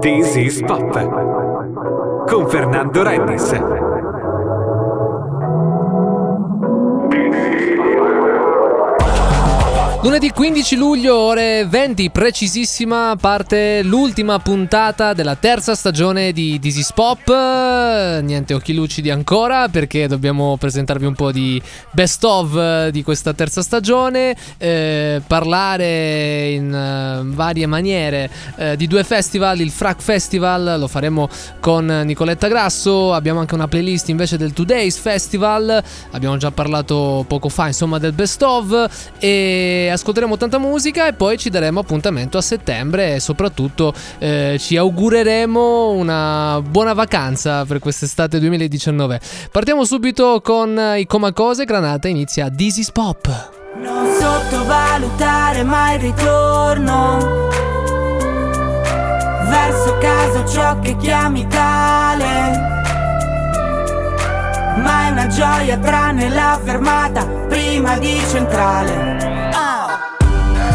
This is Pop con Fernando Rennes. Lunedì 15 luglio, ore 20, precisissima, parte l'ultima puntata della terza stagione di This Pop. Niente occhi lucidi ancora perché dobbiamo presentarvi un po' di best of di questa terza stagione, eh, parlare in uh, varie maniere eh, di due festival, il Frac Festival, lo faremo con Nicoletta Grasso, abbiamo anche una playlist invece del Today's Festival, abbiamo già parlato poco fa insomma del best of e ascolteremo tanta musica e poi ci daremo appuntamento a settembre e soprattutto eh, ci augureremo una buona vacanza per quest'estate 2019. Partiamo subito con i Comacose, Granata inizia This is Pop. Non sottovalutare mai il ritorno verso casa ciò che chiami tale. Ma è una gioia tranne la fermata prima di centrale.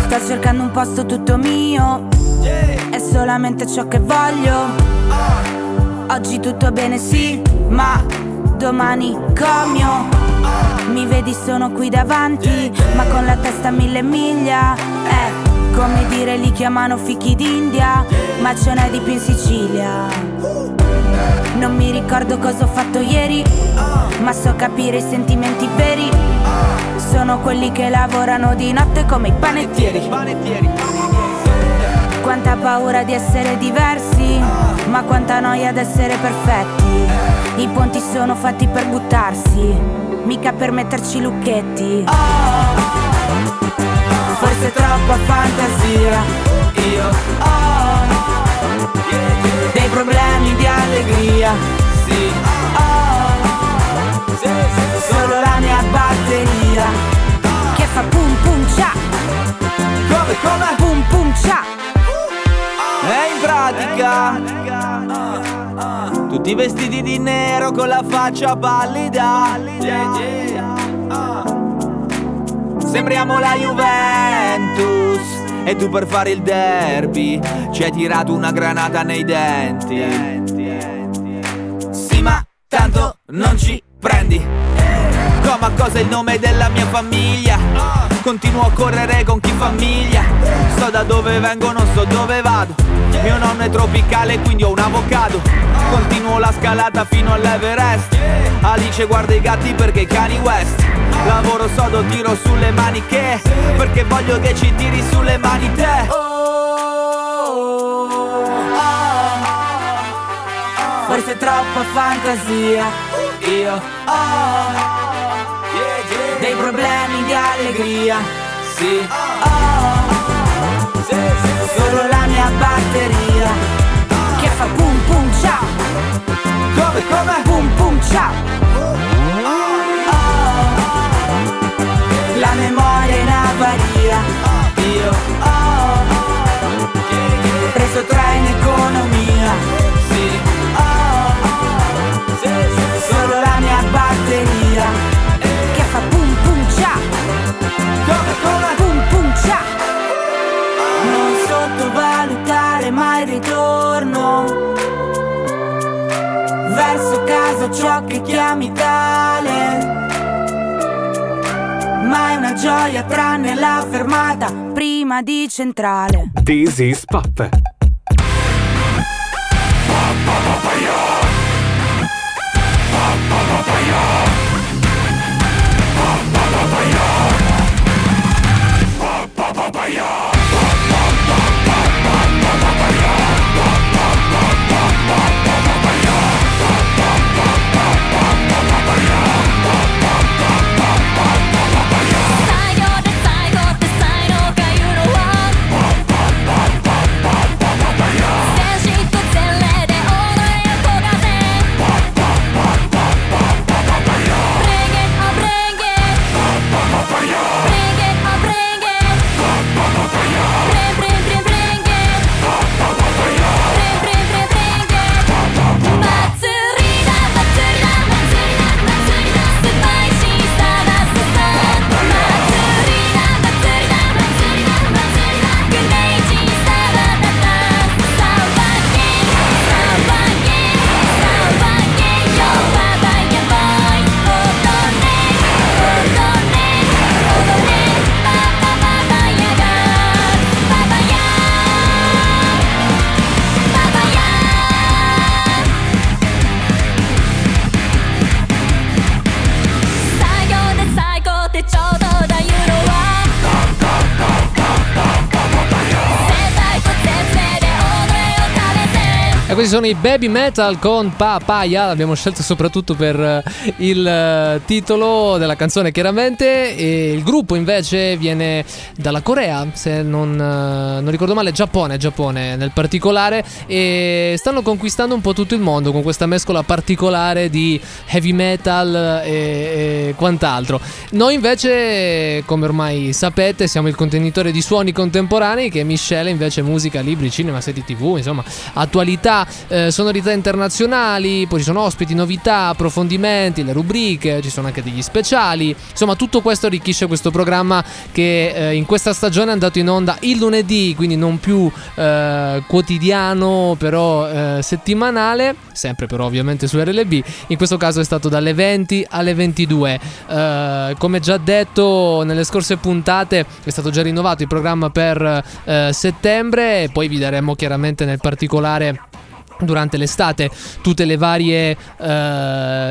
Sto cercando un posto tutto mio. È solamente ciò che voglio. Oggi tutto bene sì Ma domani comio. Mi vedi sono qui davanti Ma con la testa a mille miglia. Eh come dire li chiamano fichi d'India Ma ce n'è di più in Sicilia. Non mi ricordo cosa ho fatto ieri Ma so capire i sentimenti veri sono quelli che lavorano di notte come i panettieri. Quanta paura di essere diversi, ma quanta noia di essere perfetti. I ponti sono fatti per buttarsi, mica per metterci lucchetti. Forse troppa fantasia. Io ho dei problemi di allegria. Come? Pum pum cia. E in pratica tutti vestiti di nero con la faccia pallida. Sembriamo la Juventus e tu per fare il derby ci hai tirato una granata nei denti. Sì, ma tanto non ci prendi. Come cosa è il nome della mia famiglia? Continuo a correre con chi famiglia. So da dove vengo, non so dove vado. Mio nonno è tropicale, quindi ho un avocado. Continuo la scalata fino all'Everest. Alice guarda i gatti perché cani West. Lavoro sodo, tiro sulle maniche. Perché voglio che ci tiri sulle mani te. Forse troppa fantasia. Io ho dei problemi di allegria. Sì. Ho solo la mia batteria che fa pum pum ciao. Come, come? Pum pum ciao. La memoria in avaria. Io ho preso tre in economia. Ciò che chiami tale. Ma è una gioia tranne la fermata prima di centrale. This is Pop. Questi sono i Baby Metal con Papaya, l'abbiamo scelto soprattutto per eh, il eh, titolo della canzone chiaramente. E il gruppo invece viene dalla Corea, se non, eh, non ricordo male, Giappone, Giappone nel particolare. E stanno conquistando un po' tutto il mondo con questa mescola particolare di heavy metal e, e quant'altro. Noi invece, come ormai sapete, siamo il contenitore di suoni contemporanei che miscela invece musica, libri, cinema, serie tv, insomma, attualità eh, sonorità internazionali, poi ci sono ospiti, novità, approfondimenti, le rubriche, ci sono anche degli speciali. Insomma, tutto questo arricchisce questo programma che eh, in questa stagione è andato in onda il lunedì, quindi non più eh, quotidiano, però eh, settimanale, sempre però ovviamente su RLB. In questo caso è stato dalle 20 alle 22. Eh, come già detto nelle scorse puntate è stato già rinnovato il programma per eh, settembre e poi vi daremo chiaramente nel particolare durante l'estate. Tutte le varie uh,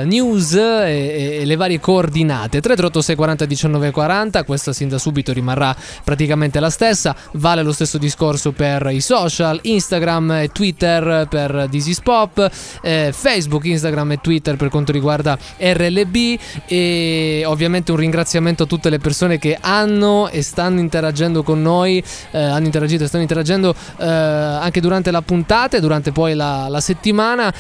news e, e, le varie coordinate. 338 640 19 40 questa sin da subito rimarrà praticamente la stessa. Vale lo stesso discorso per i social Instagram e Twitter per Disis Pop eh, Facebook, Instagram e Twitter per quanto riguarda RLB e ovviamente un ringraziamento a tutte le persone che hanno e stanno interagendo con noi eh, hanno interagito e stanno interagendo eh, anche durante la puntata e durante poi la la, settimana.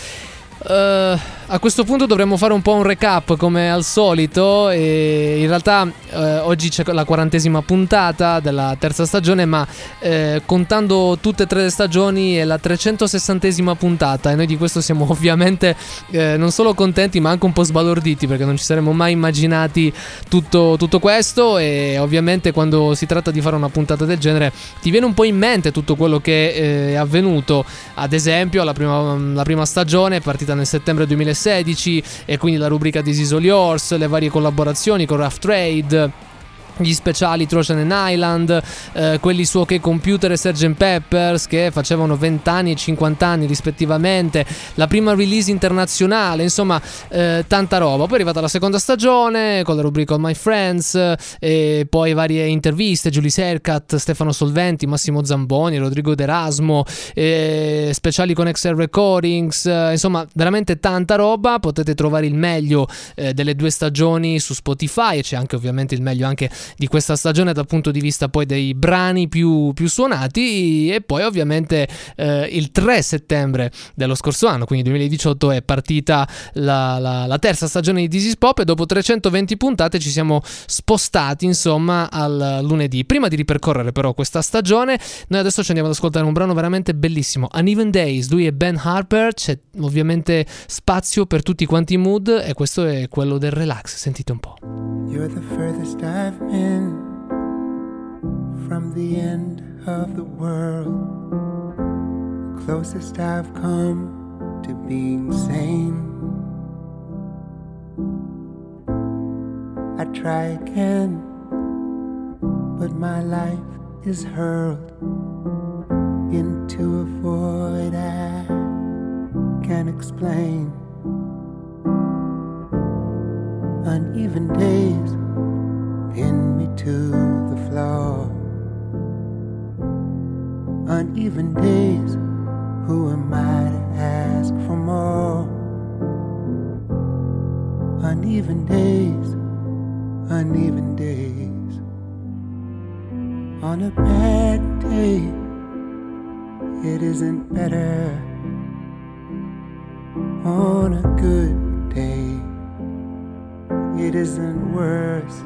Uh, a questo punto dovremmo fare un po' un recap come al solito e in realtà eh, oggi c'è la quarantesima puntata della terza stagione ma eh, contando tutte e tre le stagioni è la 360esima puntata e noi di questo siamo ovviamente eh, non solo contenti ma anche un po' sbalorditi perché non ci saremmo mai immaginati tutto, tutto questo e ovviamente quando si tratta di fare una puntata del genere ti viene un po' in mente tutto quello che eh, è avvenuto. Ad esempio la prima, la prima stagione è partita nel settembre 2016 2016 e quindi la rubrica This is All Yours, le varie collaborazioni con Rough Trade gli speciali Trojan and Island, eh, quelli su OK Computer e Sgt. Peppers che facevano 20 anni e 50 anni rispettivamente, la prima release internazionale, insomma eh, tanta roba. Poi è arrivata la seconda stagione con la rubrica All My Friends e poi varie interviste, Julie Sercat, Stefano Solventi, Massimo Zamboni, Rodrigo D'Erasmo, eh, speciali con XR Recordings, insomma veramente tanta roba, potete trovare il meglio eh, delle due stagioni su Spotify e c'è anche ovviamente il meglio anche di questa stagione dal punto di vista poi dei brani più, più suonati e poi ovviamente eh, il 3 settembre dello scorso anno, quindi 2018 è partita la, la, la terza stagione di This Pop e dopo 320 puntate ci siamo spostati insomma al lunedì. Prima di ripercorrere però questa stagione, noi adesso ci andiamo ad ascoltare un brano veramente bellissimo, Uneven Days, lui è Ben Harper, c'è ovviamente spazio per tutti quanti i mood e questo è quello del relax, sentite un po'. You're the furthest I've from the end of the world, the closest I've come to being sane. I try again, but my life is hurled into a void I can't explain. Uneven days pin me to the floor. Uneven days, who am I to ask for more? Uneven days, uneven days. On a bad day, it isn't better. On a good day, it isn't worse.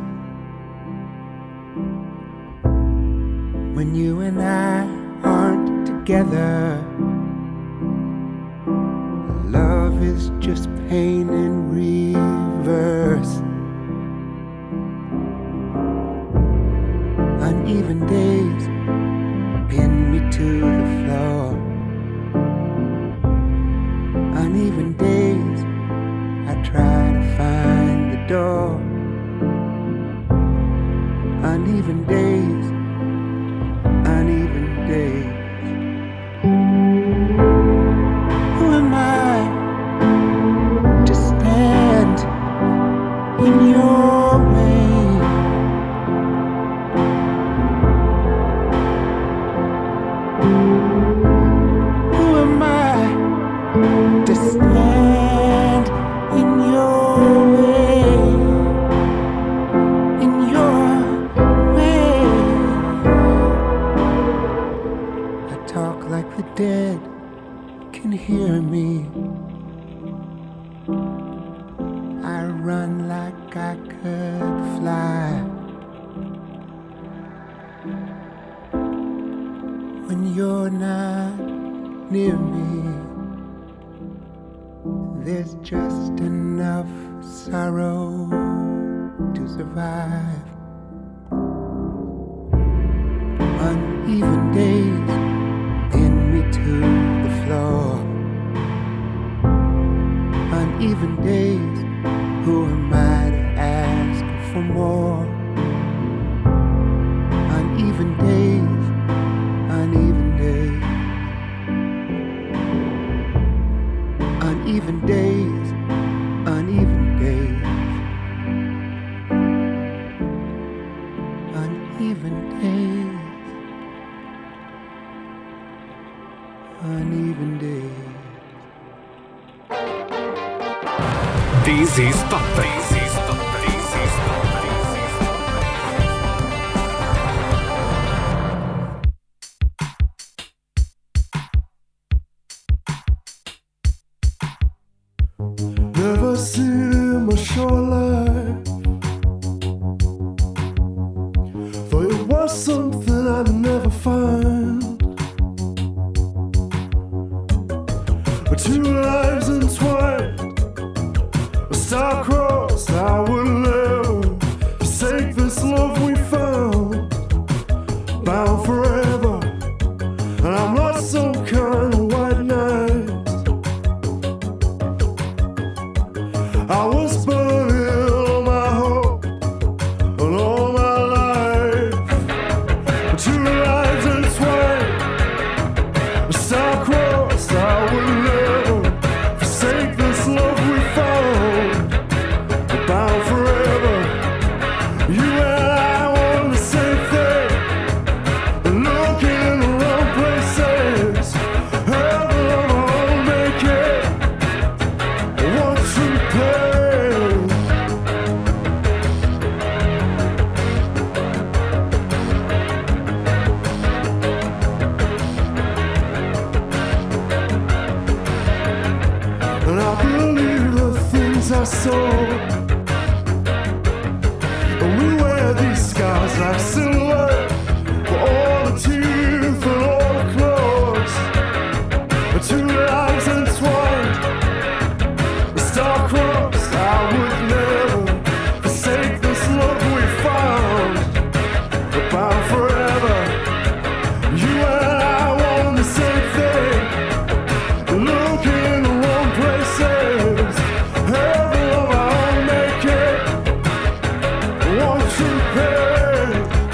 When you and I aren't together. Love is just pain in reverse. Uneven days pin me to the floor. Uneven days, I try to find the door. Uneven days uneven days. Hear me. I run like I could fly. When you're not near me, there's just enough sorrow to survive. Uneven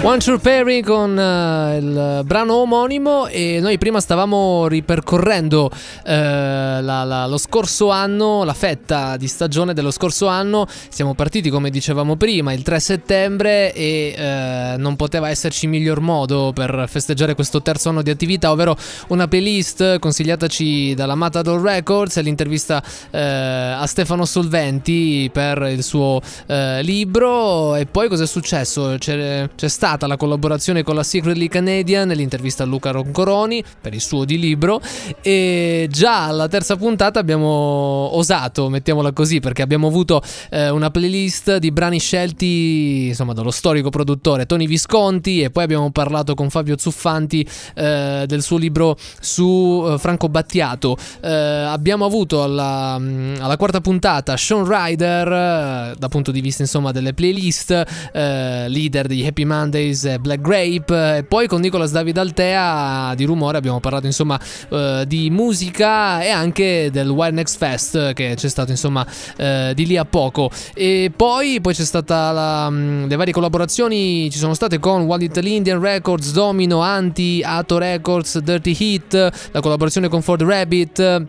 One True Perry con eh, il brano omonimo e noi prima stavamo ripercorrendo eh, la- la- lo scorso anno, la fetta di stagione dello scorso anno. Siamo partiti come dicevamo prima il 3 settembre e eh, non poteva esserci miglior modo per festeggiare questo terzo anno di attività, ovvero una playlist consigliataci dalla Matador Records e l'intervista a Stefano Solventi per il suo libro e poi cosa è successo? C'è, c'è stata la collaborazione con la Secretly Canadian l'intervista a Luca Roncoroni per il suo di libro e già alla terza puntata abbiamo osato, mettiamola così, perché abbiamo avuto eh, una playlist di brani scelti insomma dallo storico produttore Tony Visconti e poi abbiamo parlato con Fabio Zuffanti eh, del suo libro su eh, Franco Battiato. Eh, abbiamo avuto alla, mm, alla quarta puntata Sean Ryder eh, dal punto di vista insomma delle playlist, eh, leader di Happy Mondays e Black Grape e poi con Nicolas David Altea di Rumore abbiamo parlato insomma eh, di musica e anche del Wild Next Fest che c'è stato insomma eh, di lì a poco. E poi, poi c'è stata la, mm, le varie collaborazioni ci sono state con Wild Little Indian Records, Domino, Anti, Ato Records, Dirty Hit la collaborazione con Ford Rabbit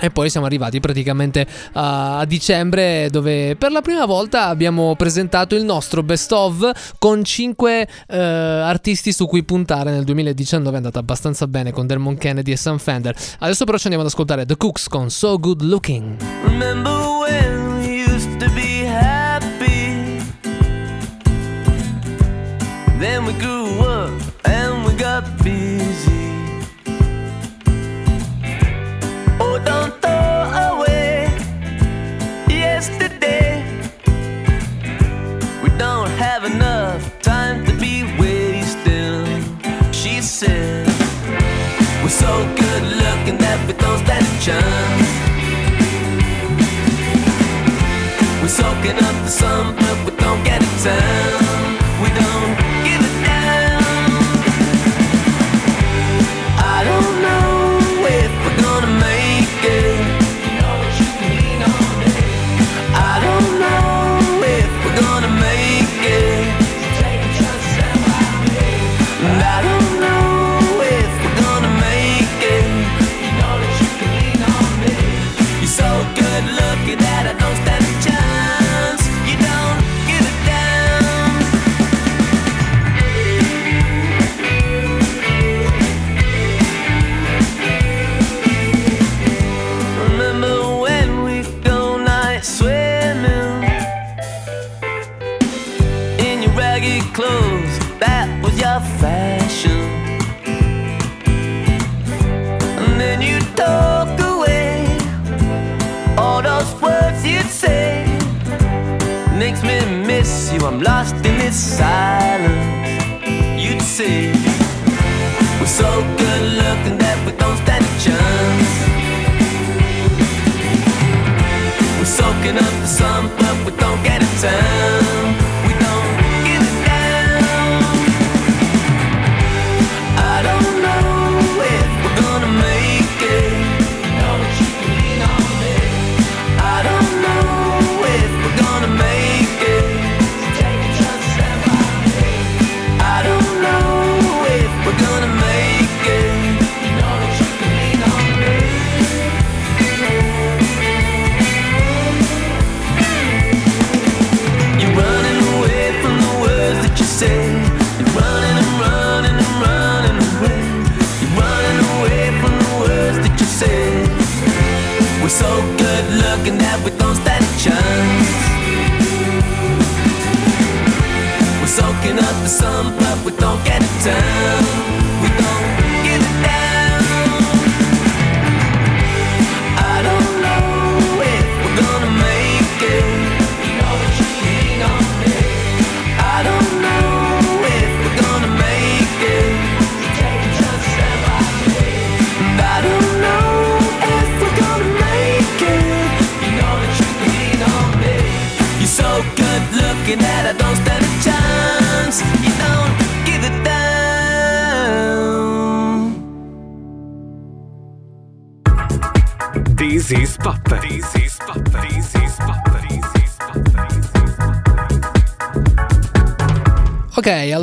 e poi siamo arrivati praticamente a, dicembre dove per la prima volta abbiamo presentato il nostro best of con 5 artisti su cui puntare nel 2019 è andata abbastanza bene con Dermon Kennedy e Sam Fender. Adesso però ci andiamo ad ascoltare The Cooks con So Good Looking. Remember when chance. We're soaking up the sun, but we don't get a tan.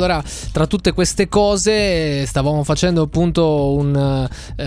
Allora tra tutte queste cose stavamo facendo appunto un eh,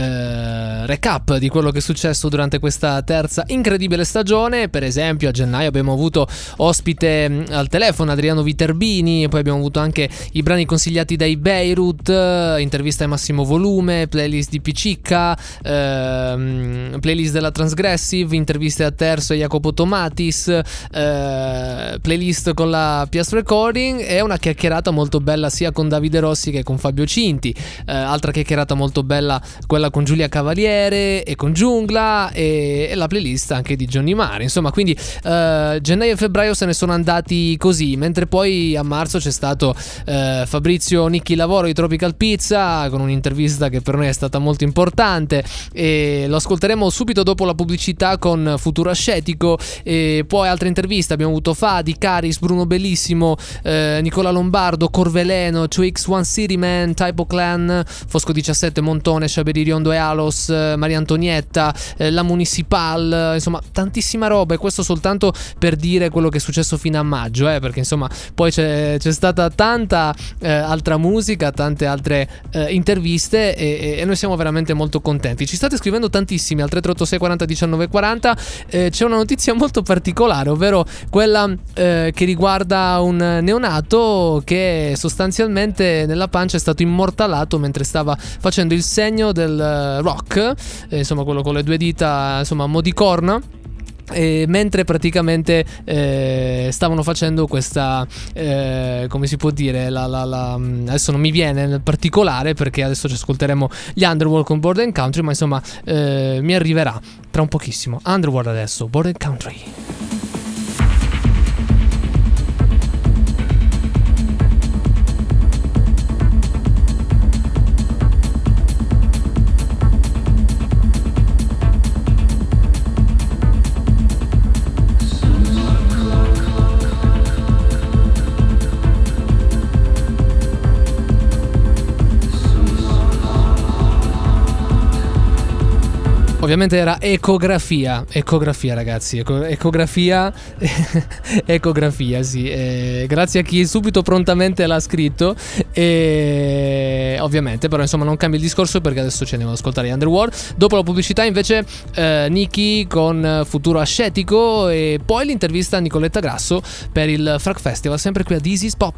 recap di quello che è successo durante questa terza incredibile stagione. Per esempio, a gennaio abbiamo avuto ospite al telefono Adriano Viterbini, poi abbiamo avuto anche i brani consigliati dai Beirut, eh, intervista ai massimo volume, playlist di Picicca, ehm, playlist della Transgressive, interviste a Terzo e Jacopo Tomatis, eh, playlist con la PS Recording e una chiacchierata molto bella sia con Davide Rossi che con Fabio Cinti. Eh, altra chiacchierata molto bella quella con Giulia Cavaliere e con Giungla e, e la playlist anche di Johnny Mari. Insomma, quindi eh, gennaio e febbraio se ne sono andati così, mentre poi a marzo c'è stato eh, Fabrizio Nicchi Lavoro di Tropical Pizza con un'intervista che per noi è stata molto importante e lo ascolteremo subito dopo la pubblicità con Futuro Ascetico e poi altre interviste abbiamo avuto Fadi, Caris, Bruno Bellissimo, eh, Nicola Lombardo, Corveleno, 2X1 City Man, Typo Clan, Fosco 17, Montone, Sciaberi Riondo e Alos, Maria Antonietta, eh, la Municipal, eh, insomma tantissima roba e questo soltanto per dire quello che è successo fino a maggio, eh, perché insomma poi c'è, c'è stata tanta eh, altra musica, tante altre eh, interviste e, e- noi siamo veramente molto contenti. Ci state scrivendo tantissimi al 336 40 19 40, eh, c'è una notizia molto particolare, ovvero quella eh, che riguarda un neonato che sostanzialmente nella pancia è stato immortalato mentre stava facendo il segno del eh, rock, eh, insomma quello con le due dita, insomma a mo' di corna. E mentre praticamente eh, stavano facendo questa, eh, come si può dire, la, la- la- adesso non mi viene nel particolare perché adesso ci ascolteremo gli Underworld con Border Country, ma insomma eh, mi arriverà tra un pochissimo. Underworld adesso, Border Country. Ovviamente era ecografia, ecografia ragazzi, eco- ecografia, ecografia sì, Eh, grazie a chi subito prontamente l'ha scritto. E ovviamente però insomma non cambia il discorso perché adesso ci andiamo ad ascoltare Underworld, dopo la pubblicità invece eh, Nicky con Futuro Ascetico e poi l'intervista a Nicoletta Grasso per il Frag Festival, sempre qui a This is Pop.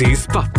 This is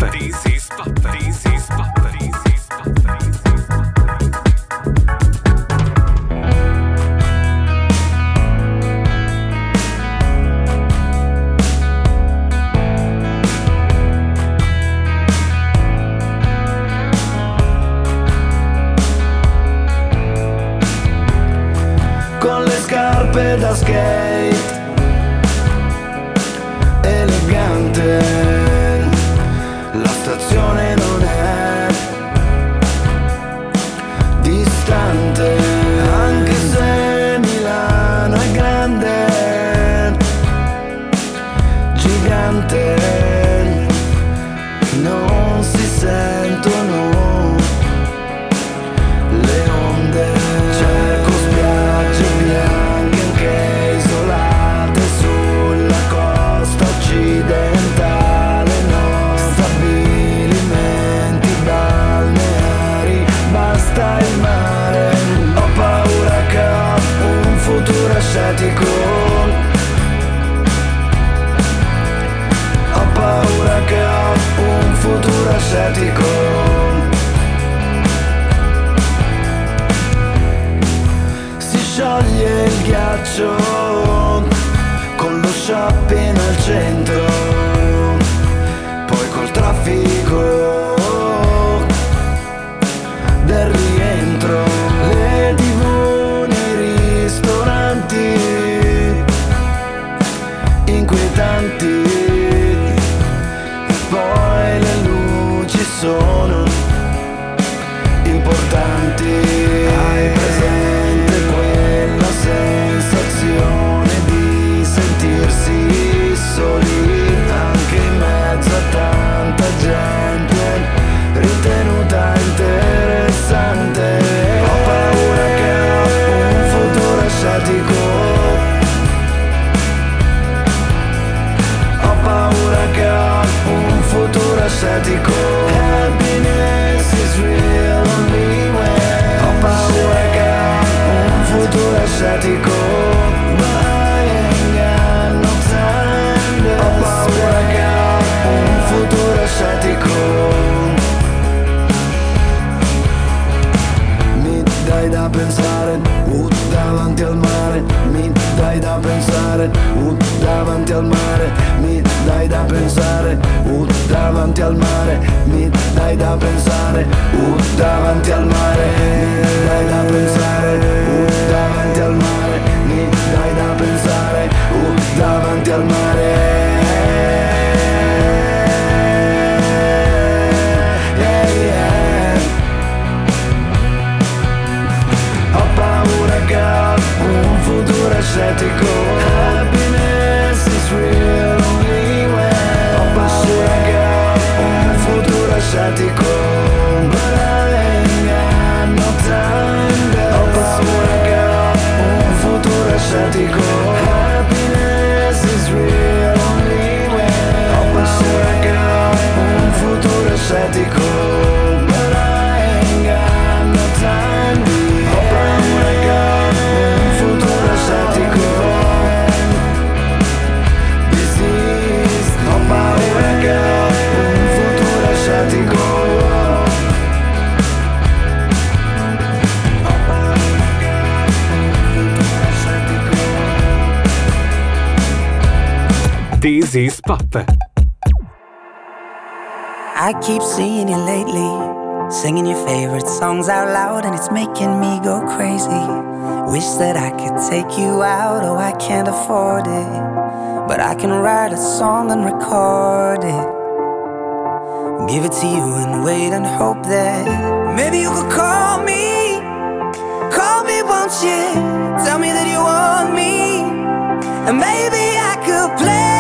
I keep seeing you lately, singing your favorite songs out loud, and it's making me go crazy. Wish that I could take you out, oh, I can't afford it. But I can write a song and record it. Give it to you and wait and hope that maybe you could call me. Call me, won't you? Tell me that you want me. And maybe I could play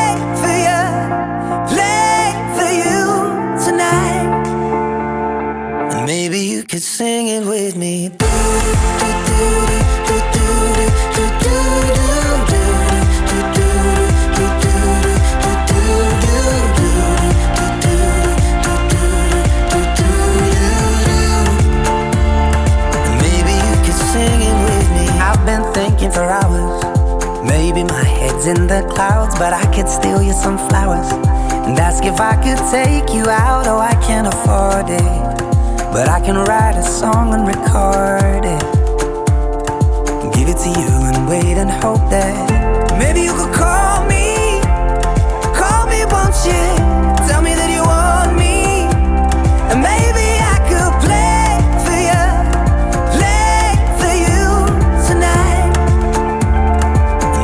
sing it with me. And Maybe you could sing it with me. I've been thinking for hours. Maybe my head's in the clouds, but I could steal you some flowers and ask if I could take you out. Oh, I can't afford it, but I can write a song and record it. Give it to you and wait and hope that maybe you could call me. Call me, won't you? Tell me that you want me. And maybe I could play for you, play for you tonight.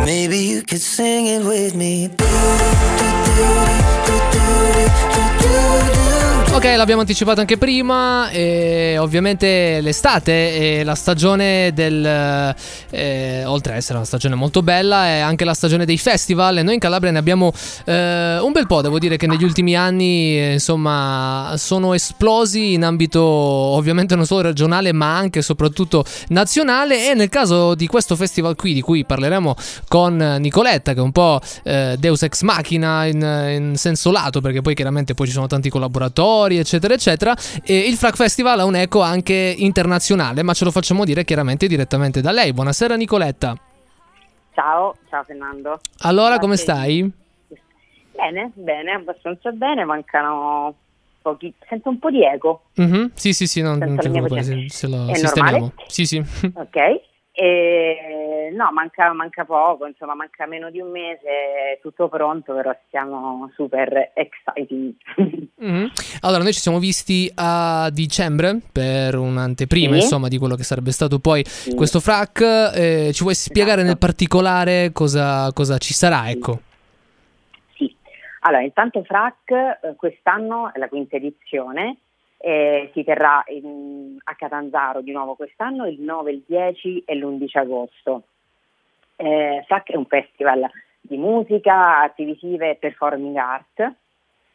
Maybe you could sing it with me. Ok, l'abbiamo anticipato anche prima, e ovviamente l'estate è la stagione del... eh, oltre ad essere una stagione molto bella, è anche la stagione dei festival e noi in Calabria ne abbiamo eh, un bel po', devo dire che negli ultimi anni eh, insomma sono esplosi in ambito ovviamente non solo regionale ma anche e soprattutto nazionale. E nel caso di questo festival qui di cui parleremo con Nicoletta che è un po' eh, Deus Ex Machina in, in senso lato perché poi chiaramente poi ci sono tanti collaboratori eccetera eccetera e il Frag Festival ha un eco anche internazionale ma ce lo facciamo dire chiaramente direttamente da lei buonasera Nicoletta Ciao, ciao Fernando. allora come Grazie. stai? Bene, bene, abbastanza bene, mancano pochi, sento un po' di eco, Mhm, Sì sì sì non, non ti preoccupare se, se lo È sistemiamo normale? sì sì ok? E, no, manca, manca poco, insomma, manca meno di un mese, tutto pronto, però siamo super excited. Mhm. Allora, noi ci siamo visti a dicembre per un'anteprima, Sì. insomma, di quello che sarebbe stato poi questo frac. Eh, ci vuoi spiegare Esatto. nel particolare cosa, cosa ci sarà? Ecco. Sì, allora intanto FRAC eh, quest'anno è la quinta edizione, eh, si terrà in- a Catanzaro di nuovo quest'anno il 9, il 10 e l'11 agosto. Eh, FRAC è un festival di musica, arti visive e performing art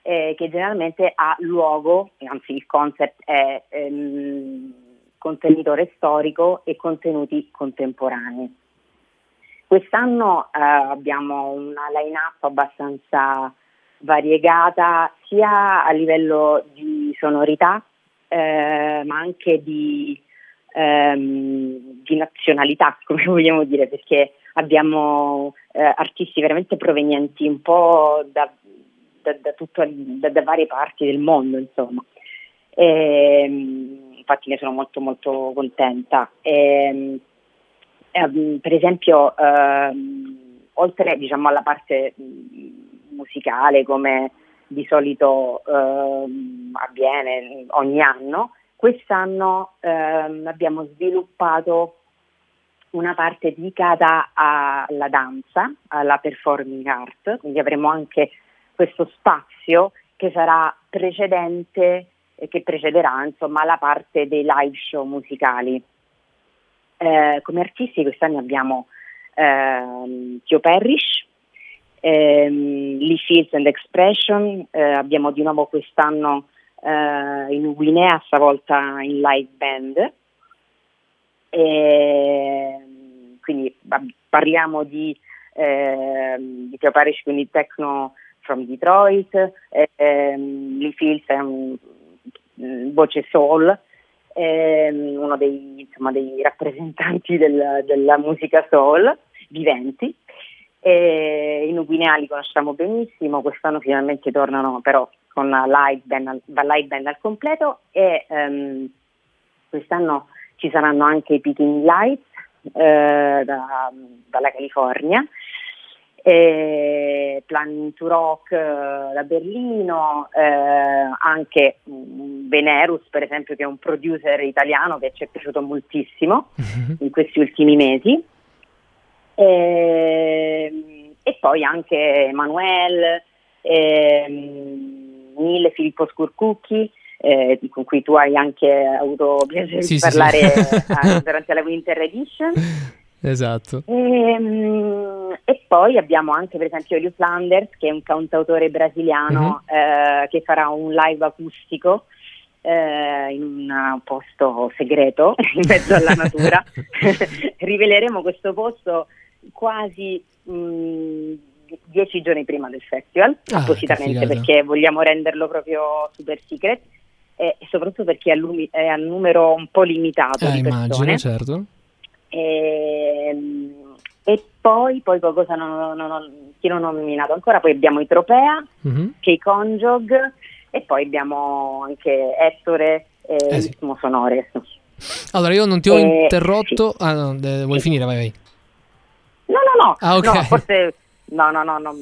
eh, che generalmente ha luogo, anzi il concept è ehm, contenitore storico e contenuti contemporanei. Quest'anno eh, abbiamo una line-up abbastanza variegata sia a livello di sonorità eh, ma anche di, ehm, di nazionalità, come vogliamo dire, perché abbiamo eh, artisti veramente provenienti un po' da, da, da tutto- da- varie parti del mondo, insomma. Ehm, infatti ne sono molto molto contenta. Ehm, ehm, per esempio, oltre diciamo, alla parte mh, musicale come di solito avviene ogni anno, quest'anno abbiamo sviluppato una parte dedicata alla danza, alla performing art, quindi avremo anche questo spazio che sarà precedente e che precederà insomma la parte dei live show musicali. Eh, come artisti quest'anno abbiamo ehm, Tio Parrish, ehm, Lee Fields and Expression, eh, abbiamo di nuovo quest'anno eh, in Guinea, stavolta in live band. E, quindi ba- parliamo di, ehm, di Tio Parrish, quindi techno from Detroit, ehm, Lee Fields è un mm, voce soul, ehm, uno dei, insomma, dei rappresentanti del- della musica soul viventi. E I Nuguinea li conosciamo benissimo, quest'anno finalmente tornano però con la live band, al- live band al completo e ehm, quest'anno ci saranno anche i Picking Lights eh, da- dalla California, e Planning to Rock eh, da Berlino, eh, anche mm, Venerus per esempio che è un producer italiano che ci è piaciuto moltissimo in questi ultimi mesi. E, e poi anche Emanuele, ehm, Nile Filippo Scurcucchi, eh, con cui tu hai anche avuto piacere Sì, di sì, sì. parlare eh, durante la Winter Edition. Esatto. Ehm, E, poi abbiamo anche per esempio Elio Flanders che è un cantautore brasiliano eh, che farà un live acustico eh, in un posto segreto in mezzo alla natura. Riveleremo questo posto quasi mh, dieci giorni prima del festival, Ah, appositamente perché vogliamo renderlo proprio super secret e soprattutto perché è a, lumi- è a numero un po' limitato Eh, di persone. immagino, certo. Ehm, E, poi, poi cosa non, non, non, chi non ho nominato ancora? Poi abbiamo i Tropea, Mhm. Kei Conjog e poi abbiamo anche Ettore e Eh sì. Istmo Sonores. Allora, io non ti ho Eh, interrotto. Ah, no, eh, vuoi finire? Vai, vai. No, no, no, Ah, ok. no, forse no, no, no, no,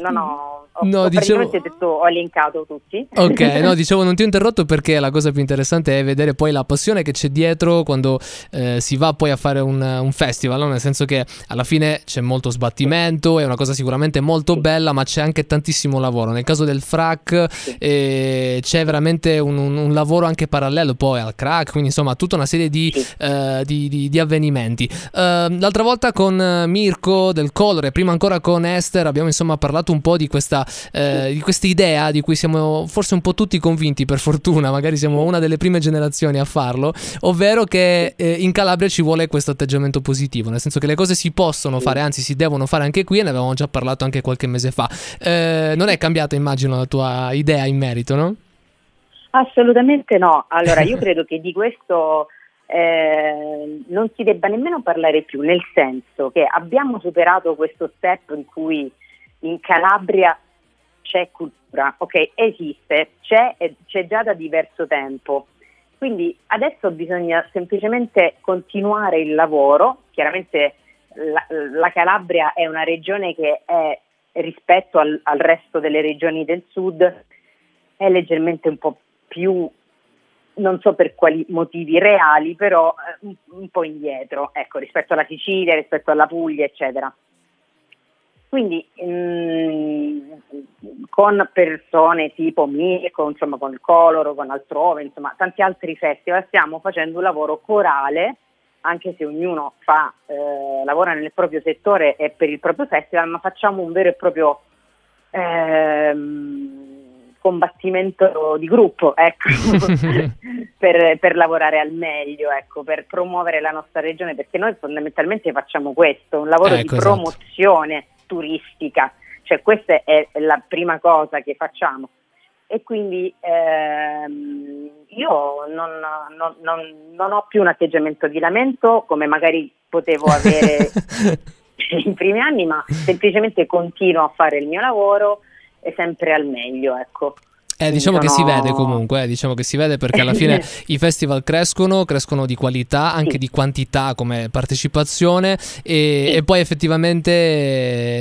no, no, ho, No, ho dicevo- detto, ho elencato tutti. Ok, no, dicevo non ti ho interrotto perché la cosa più interessante è vedere poi la passione che c'è dietro quando eh, si va poi a fare un, un festival, no? nel senso che alla fine c'è molto sbattimento, è una cosa sicuramente molto bella, ma c'è anche tantissimo lavoro. Nel caso del frac eh, c'è veramente un, un- un lavoro anche parallelo poi al crack, quindi insomma tutta una serie di, eh, di- di- di avvenimenti. Eh, l'altra volta con Mirko del Colore, prima ancora con Esther, abbiamo insomma parlato un po' di questa, eh, di questa idea di cui siamo forse un po' tutti convinti, per fortuna, magari siamo una delle prime generazioni a farlo, ovvero che eh, in Calabria ci vuole questo atteggiamento positivo, nel senso che le cose si possono fare, anzi si devono fare anche qui e ne avevamo già parlato anche qualche mese fa. Eh, non è cambiata, immagino, la tua idea in merito, no? Assolutamente no. Allora, io credo che di questo eh, non si debba nemmeno parlare più, nel senso che abbiamo superato questo step in cui in Calabria c'è cultura, ok, esiste, c'è, c'è già da diverso tempo. Quindi adesso bisogna semplicemente continuare il lavoro. Chiaramente la, la Calabria è una regione che è rispetto al, al resto delle regioni del sud è leggermente un po' più, non so per quali motivi reali, però eh, un, un po' indietro, ecco, rispetto alla Sicilia, rispetto alla Puglia, eccetera. Quindi mm, con persone tipo Mirko, insomma con il Coloro, con Altrove, insomma tanti altri festival, stiamo facendo un lavoro corale, anche se ognuno fa, eh, lavora nel proprio settore e per il proprio festival, ma facciamo un vero e proprio ehm, combattimento di gruppo, ecco, per, per lavorare al meglio, ecco, per promuovere la nostra regione, perché noi fondamentalmente facciamo questo, un lavoro Ecco, di esatto. Turistica, cioè questa è la prima cosa che facciamo. E quindi ehm, io non, non- non- non ho più un atteggiamento di lamento come magari potevo avere i primi anni, ma semplicemente continuo a fare il mio lavoro e sempre al meglio, ecco. Eh, diciamo che si vede comunque, eh, diciamo che si vede perché alla fine i festival crescono, crescono di qualità, anche Sì. di quantità come partecipazione e, Sì. e poi effettivamente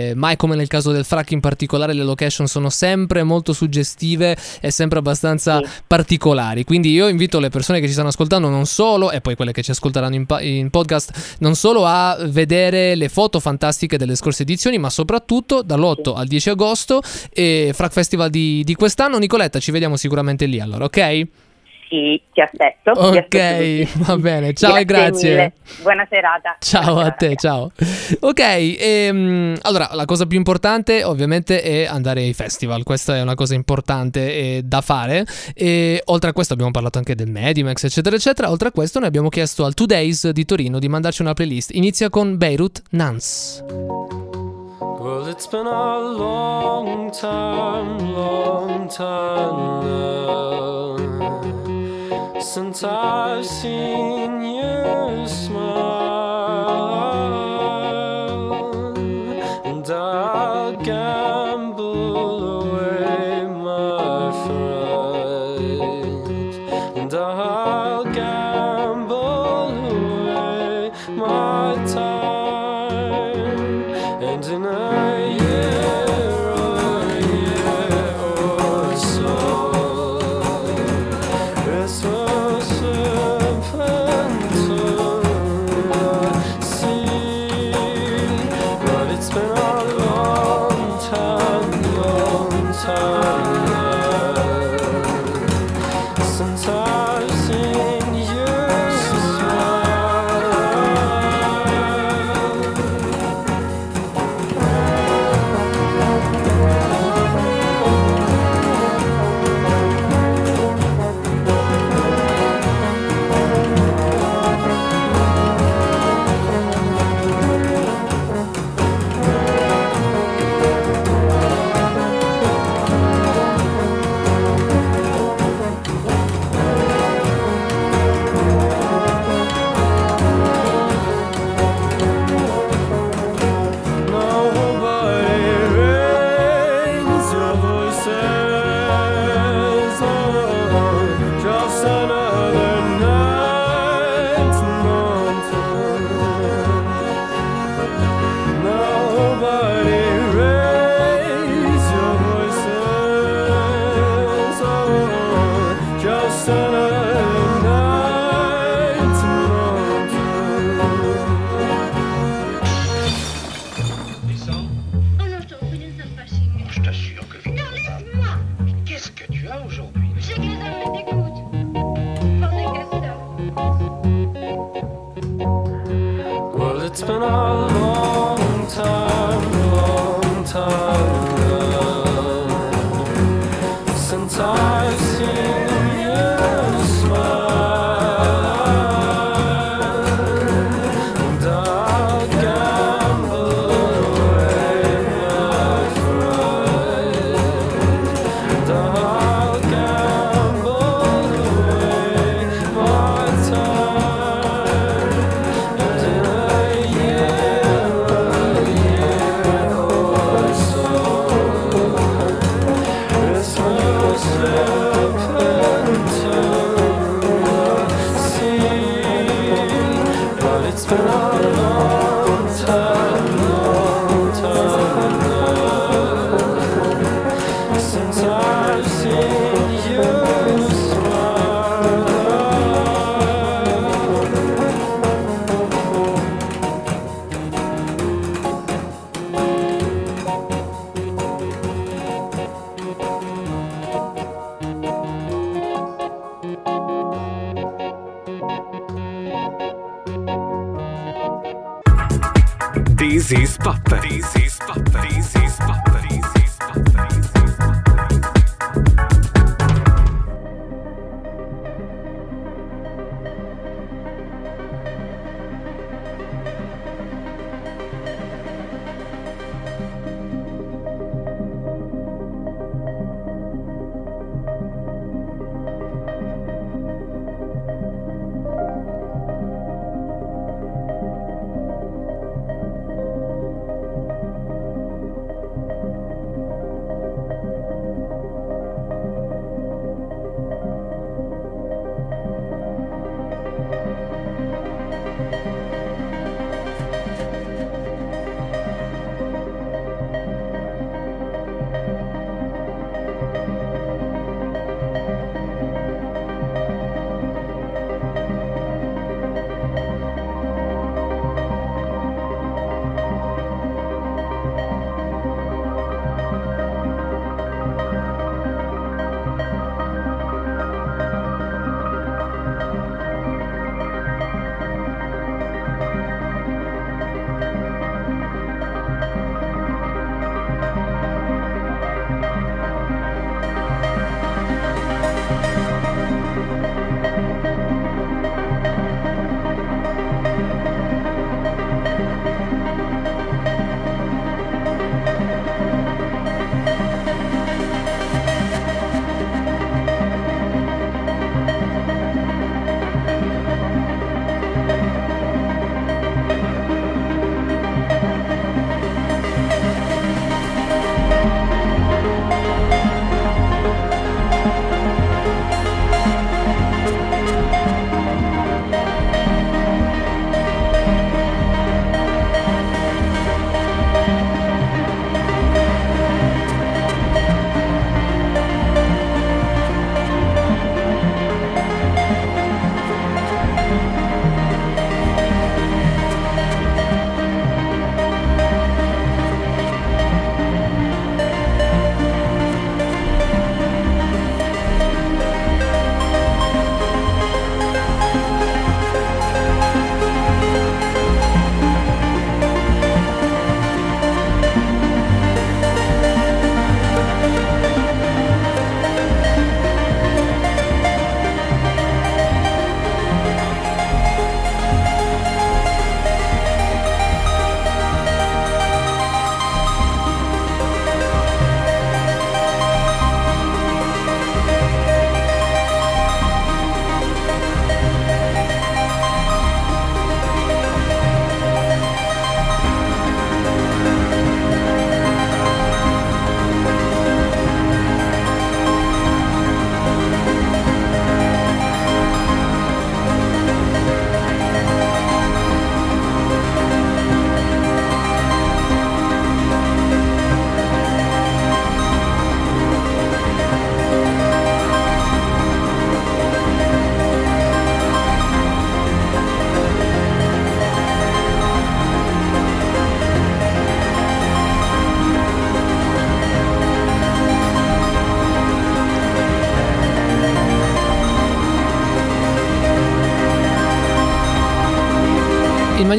eh, mai come nel caso del frac in particolare le location sono sempre molto suggestive e sempre abbastanza Sì. particolari, quindi io invito le persone che ci stanno ascoltando non solo e poi quelle che ci ascolteranno in, in podcast non solo a vedere le foto fantastiche delle scorse edizioni ma soprattutto dall'8 al 10 agosto e Frac Festival di, di quest'anno Nicoletta ci vediamo sicuramente lì allora ok? Sì, ti aspetto. ti Ok, aspetto tutti. va bene, ciao e grazie. mille. Buona serata. Ciao Buona a te, ciao. Ok, ehm, allora la cosa più importante ovviamente è andare ai festival, questa è una cosa importante eh, da fare e oltre a questo abbiamo parlato anche del Medimax eccetera eccetera, oltre a questo noi abbiamo chiesto al Two Days di Torino di mandarci una playlist, inizia con Beirut Nance. Well, it's been a long time, long time now since I've seen you smile,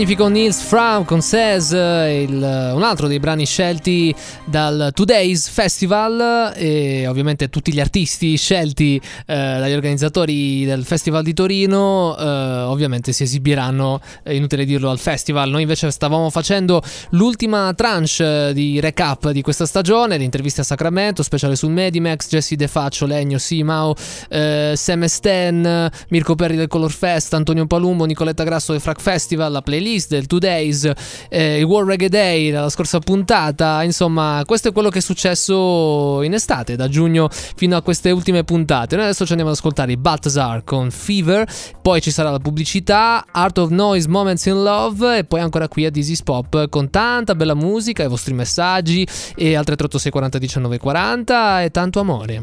magnifico Nils Fram con Says, il- un altro dei brani scelti dal Today's Festival e ovviamente tutti gli artisti scelti eh, dagli organizzatori del Festival di Torino eh, ovviamente si esibiranno, è inutile dirlo, al festival. Noi invece stavamo facendo l'ultima tranche eh, di recap di questa stagione, le interviste a Sacramento, speciale sul Medimax, Jesse De Faccio, Legno, Simao, eh, Sam Sten, Mirko Perri del Color Fest, Antonio Palumbo, Nicoletta Grasso del Frac Festival, la playlist del Two Days, eh, il World Reggae Day, la scorsa puntata, insomma questo è quello che è successo in estate, da giugno fino a queste ultime puntate. Noi adesso ci andiamo ad ascoltare i Balthazar con Fever, poi ci sarà la pubblicità, Art of Noise, Moments in Love e poi ancora qui a Dizzy's Pop con tanta bella musica, i vostri messaggi e altre 386 40 19 40 e tanto amore.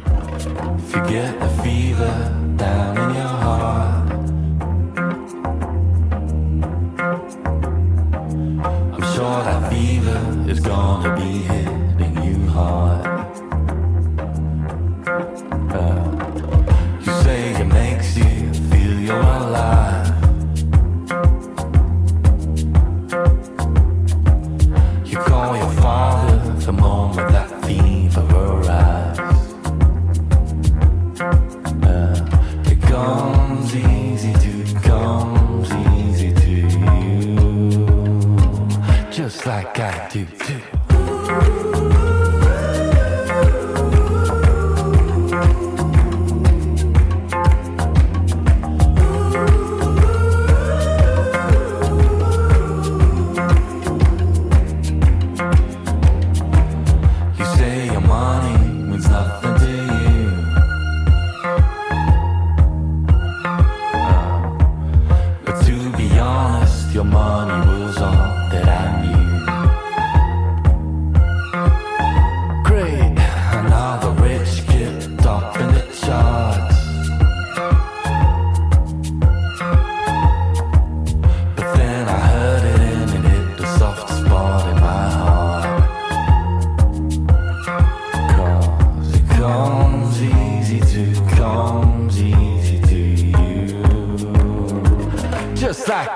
If you get a fever down in your gonna be just like I do too.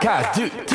Just like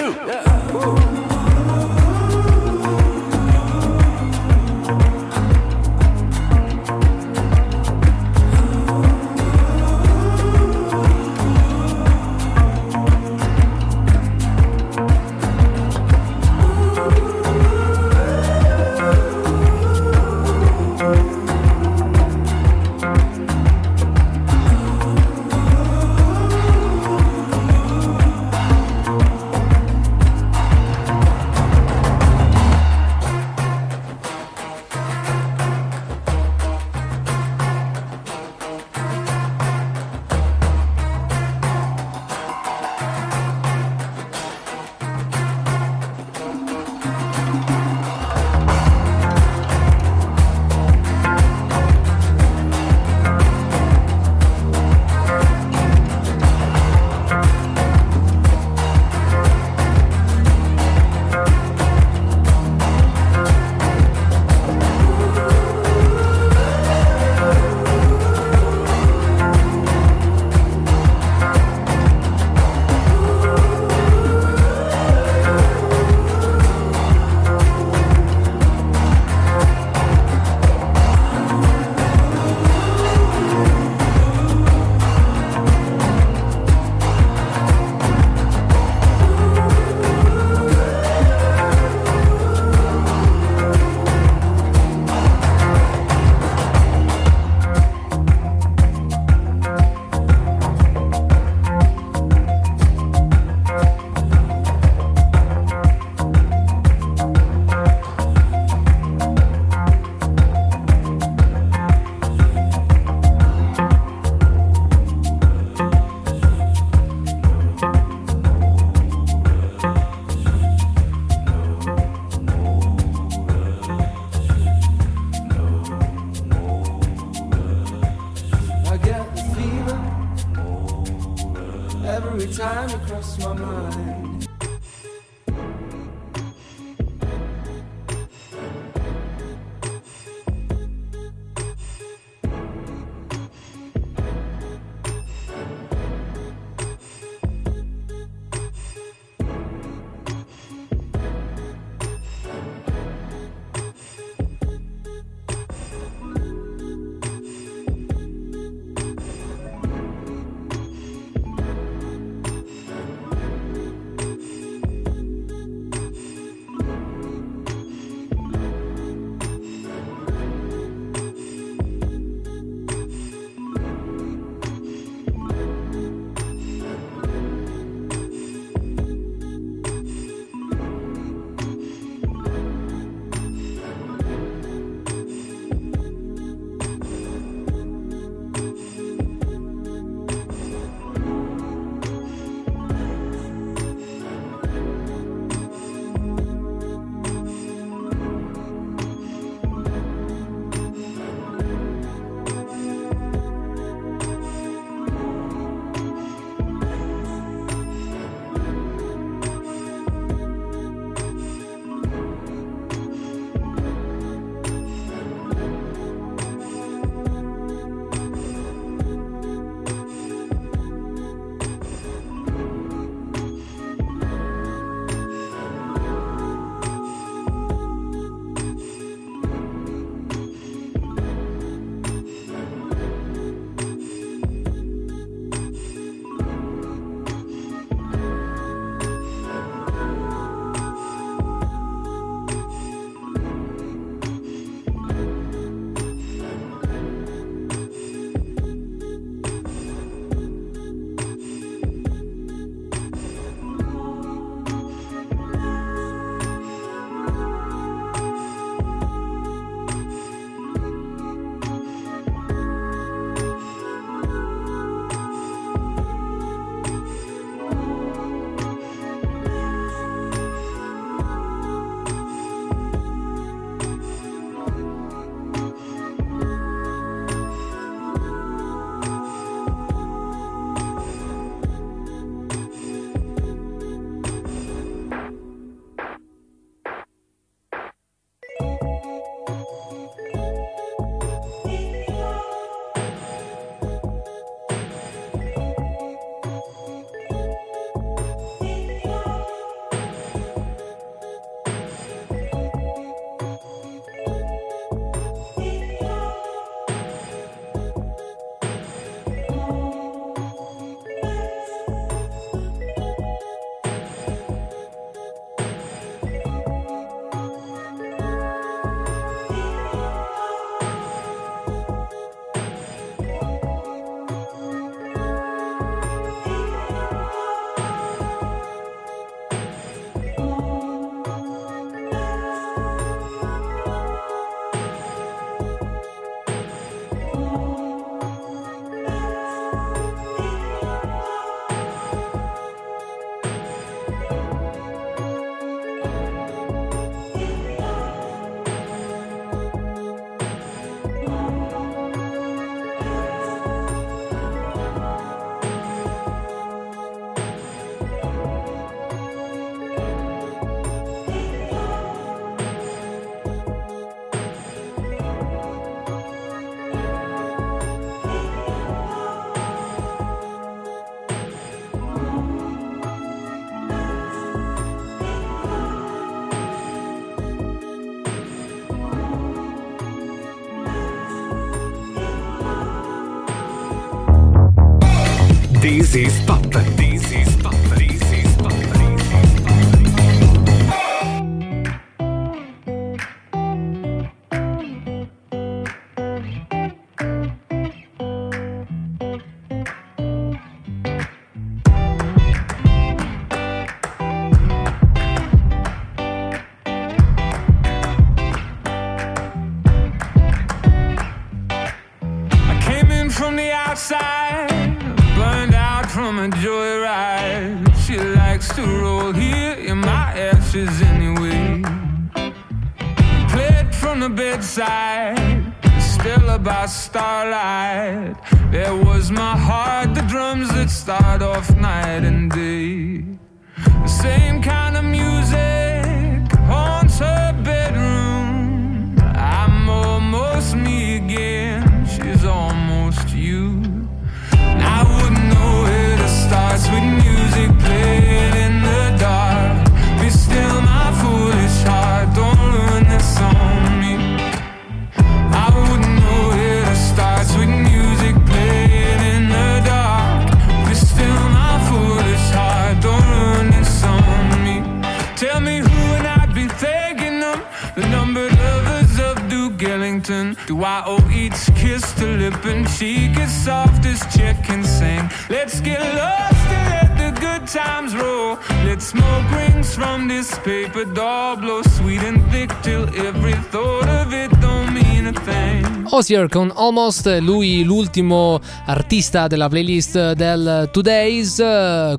Osier con Almost, lui l'ultimo artista della playlist del Today's,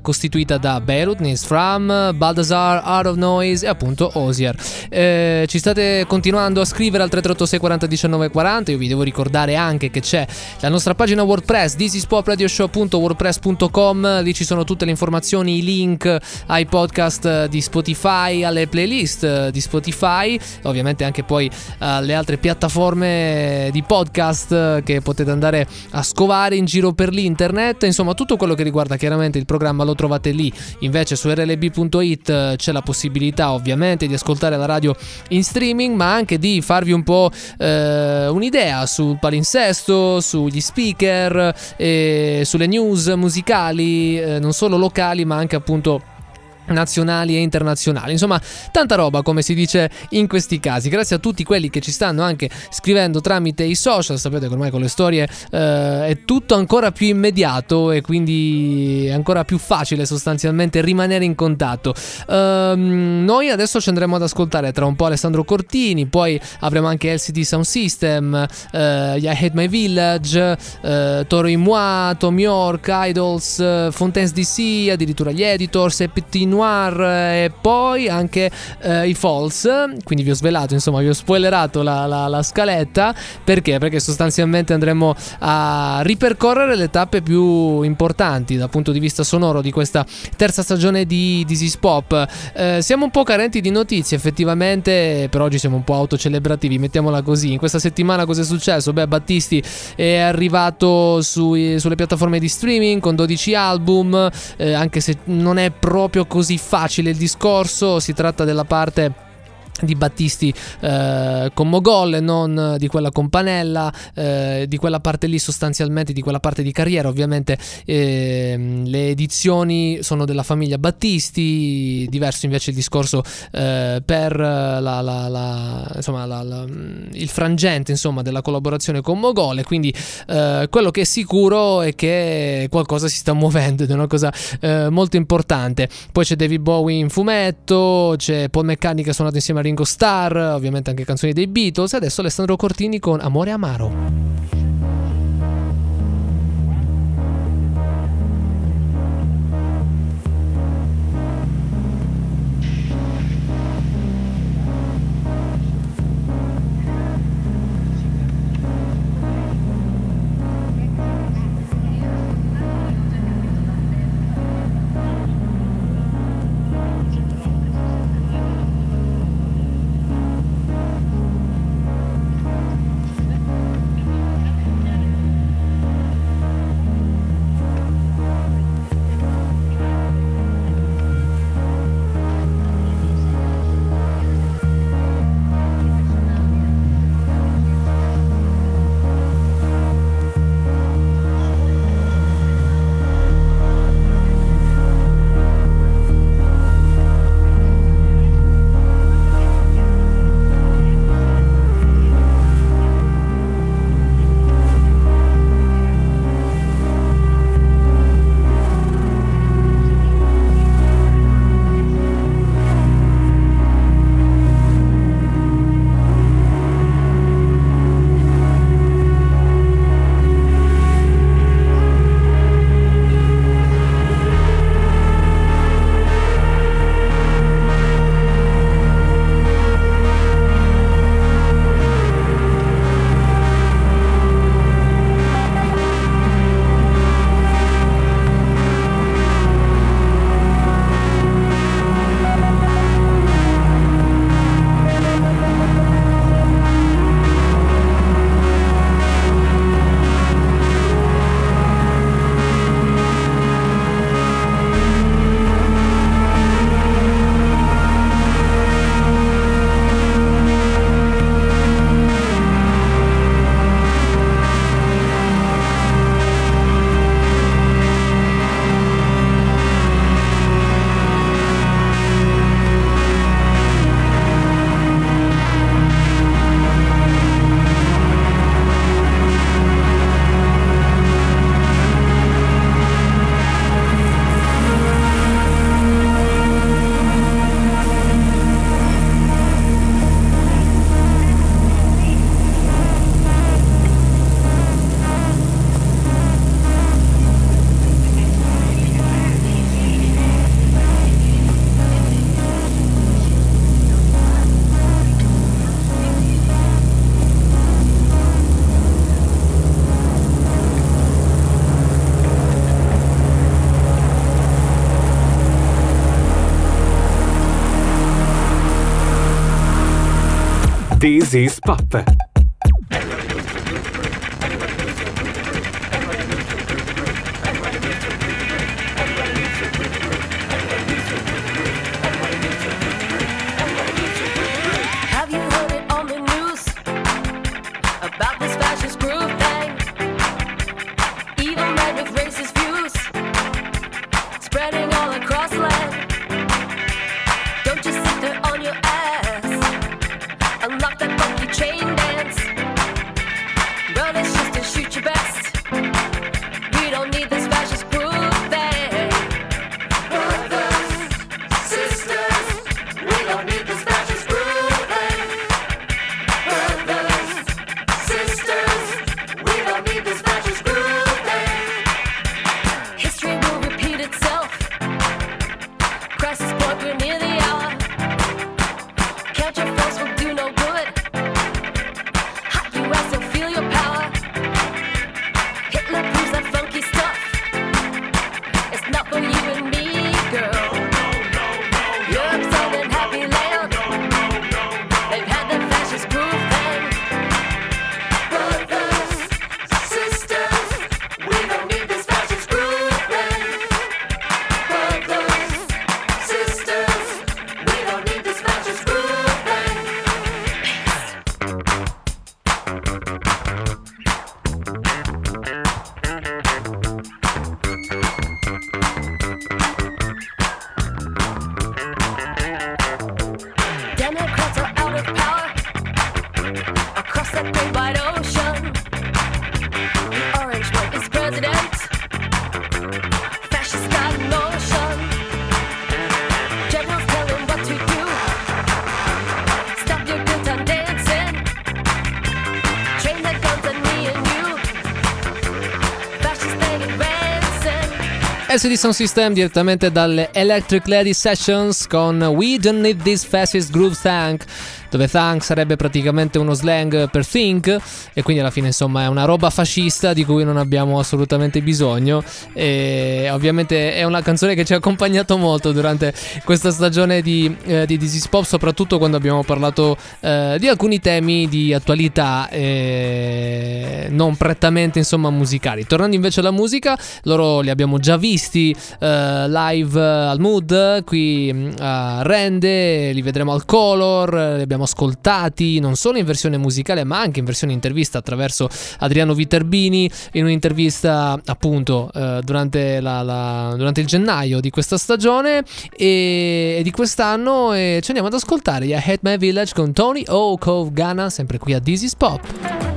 costituita da Beirut, Nils Fram, Baldassar, Art of Noise e appunto Osier. Eh, ci state continuando a scrivere al 336 40 19 40, io vi devo ricordare anche che c'è la nostra pagina WordPress, thisispopradioshow.wordpress.com, lì ci sono tutte le informazioni, i link ai podcast di Spotify, alle playlist di Spotify, ovviamente anche poi alle altre piattaforme di podcast che potete andare a scovare in giro per l'internet. Insomma, tutto quello che riguarda chiaramente il programma lo trovate lì. Invece su rlb.it c'è la possibilità ovviamente di ascoltare la radio in streaming, ma anche di farvi un po' eh, un'idea sul palinsesto, sugli speaker, e sulle news musicali, eh, non solo locali, ma anche appunto nazionali e internazionali. Insomma, tanta roba come si dice in questi casi. Grazie a tutti quelli che ci stanno anche scrivendo tramite i social. Sapete che ormai con le storie eh, è tutto ancora più immediato e quindi è ancora più facile sostanzialmente rimanere in contatto. Ehm, noi adesso ci andremo ad ascoltare tra un po' Alessandro Cortini, poi avremo anche LCD Sound System, eh, I Hate My Village, eh, Toro Moi, Tom York, Idols, eh, Fontaines DC, addirittura gli Editors e PT Noir eh, e poi anche eh, i Falls. Quindi vi ho svelato, insomma, vi ho spoilerato la, la- la scaletta. Perché? Perché sostanzialmente andremo a ripercorrere le tappe più importanti dal punto di vista sonoro di questa terza stagione di This is Pop. Eh, siamo un po' carenti di notizie, effettivamente, per oggi siamo un po' autocelebrativi, mettiamola così. In questa settimana cosa è successo? Beh, Battisti è arrivato sui- sulle piattaforme di streaming con 12 album, eh, anche se non è proprio così facile il discorso, si tratta della parte di Battisti eh, con Mogol non di quella con Panella, eh, di quella parte lì sostanzialmente, di quella parte di carriera. Ovviamente ehm, le edizioni sono della famiglia Battisti, diverso invece il discorso eh, per la, la- la- insomma, il frangente insomma, della collaborazione con Mogol. E quindi eh, quello che è sicuro è che qualcosa si sta muovendo ed è una cosa eh, molto importante. Poi c'è David Bowie in fumetto, c'è Paul McCartney che ha suonato insieme a Ringo Starr, ovviamente anche canzoni dei Beatles. E adesso Alessandro Cortini con Amore Amaro. This is Pop. SD Sound System direttamente dalle Electric Lady Sessions con We Don't Need This Fastest Groove Thank dove thank sarebbe praticamente uno slang per think e quindi alla fine insomma è una roba fascista di cui non abbiamo assolutamente bisogno. E ovviamente è una canzone che ci ha accompagnato molto durante questa stagione di, eh, di This is Pop soprattutto quando abbiamo parlato eh, di alcuni temi di attualità eh, non prettamente insomma musicali. Tornando invece alla musica loro li abbiamo già visti eh, live al Mood qui mh, a Rende li vedremo al Color li abbiamo ascoltati non solo in versione musicale ma anche in versione intervista attraverso Adriano Viterbini in un'intervista appunto eh, durante, la- la- durante il gennaio di questa stagione e, e di quest'anno e ci andiamo ad ascoltare I Hate My Village con Tony O. Cove Ghana sempre qui a is Pop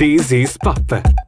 This is Pop.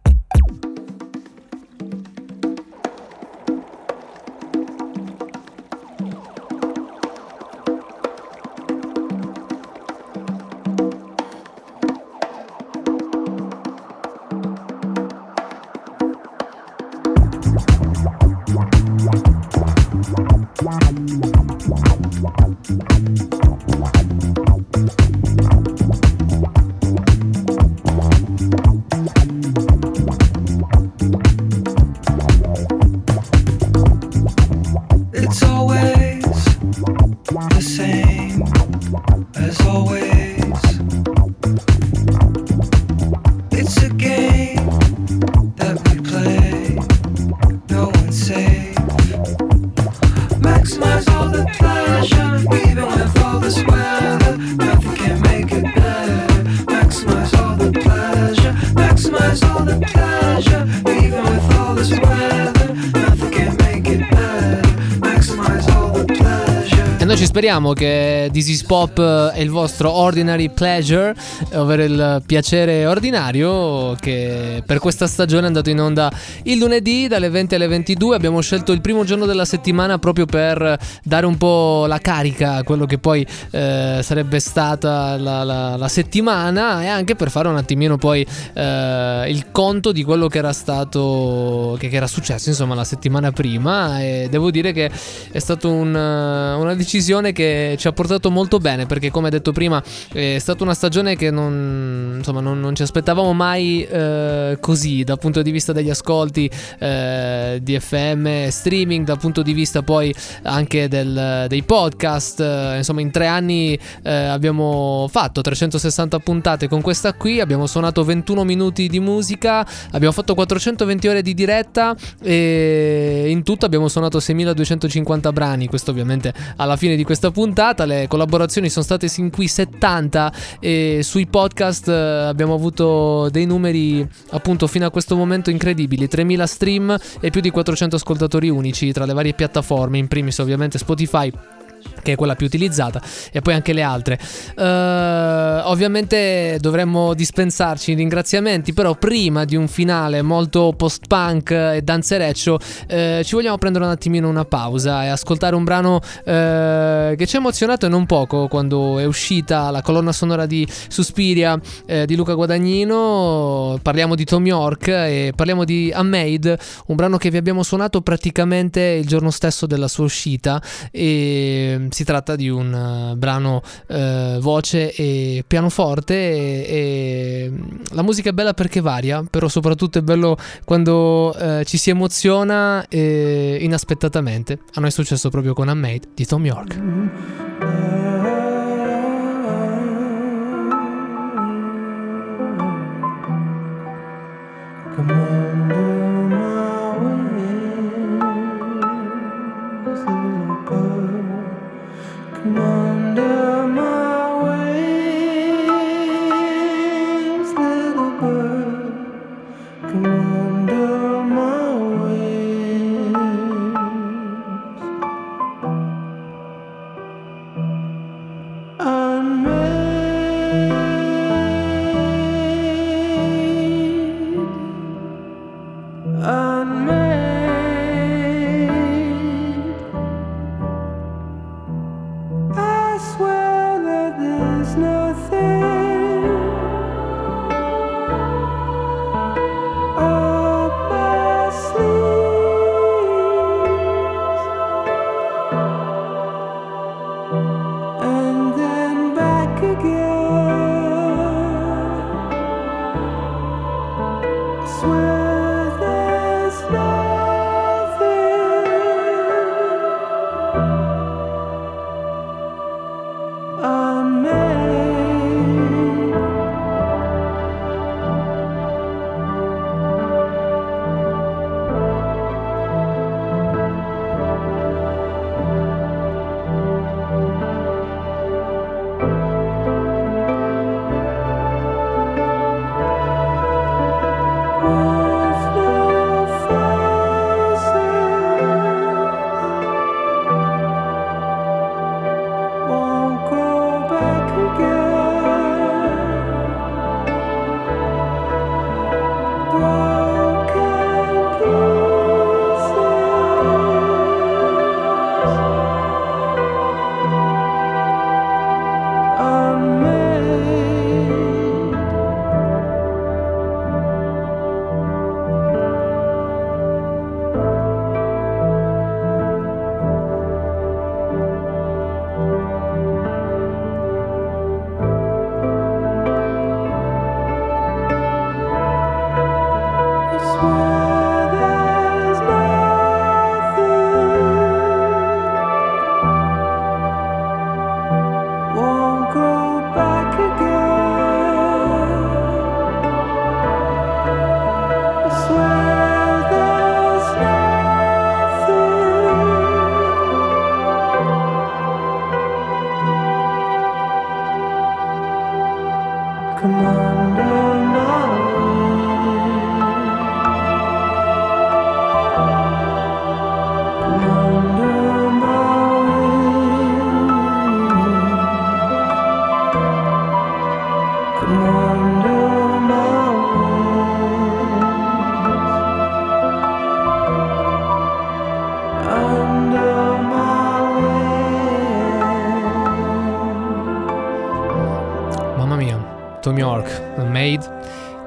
Speriamo che This is Pop è il vostro ordinary pleasure, ovvero il piacere ordinario che per questa stagione è andato in onda il lunedì dalle 20 alle 22. Abbiamo scelto il primo giorno della settimana proprio per dare un po' la carica a quello che poi eh, sarebbe stata la, la- la settimana e anche per fare un attimino poi eh, il conto di quello che era stato, che, che era successo insomma la settimana prima e devo dire che è stata una decisione che ci ha portato molto bene perché come detto prima è stata una stagione che non, insomma, non, non ci aspettavamo mai eh, così dal punto di vista degli ascolti eh, di FM streaming dal punto di vista poi anche del- dei podcast. Eh, insomma in tre anni eh, abbiamo fatto 360 puntate con questa qui abbiamo suonato 21 minuti di musica abbiamo fatto 420 ore di diretta e in tutto abbiamo suonato 6250 brani. Questo ovviamente alla fine di questa puntata le collaborazioni sono state sin qui 70 e sui podcast eh, abbiamo avuto dei numeri appunto fino a questo momento incredibili. 3000 stream e più di 400 ascoltatori unici tra le varie piattaforme in primis ovviamente Spotify che è quella più utilizzata, e poi anche le altre. Eh, ovviamente dovremmo dispensarci i ringraziamenti, però prima di un finale molto post-punk e danzereccio, eh, ci vogliamo prendere un attimino una pausa e ascoltare un brano eh, che ci ha emozionato e non poco quando è uscita la colonna sonora di Suspiria di Luca Guadagnino. Parliamo di Tom York e parliamo di Unmade, un brano che vi abbiamo suonato praticamente il giorno stesso della sua uscita e si tratta di un eh, brano eh, voce e pianoforte e, e, mm, la musica è bella perché varia, però soprattutto è bello quando eh, ci si emoziona eh, inaspettatamente. A noi è successo proprio con Unmade di Tom York.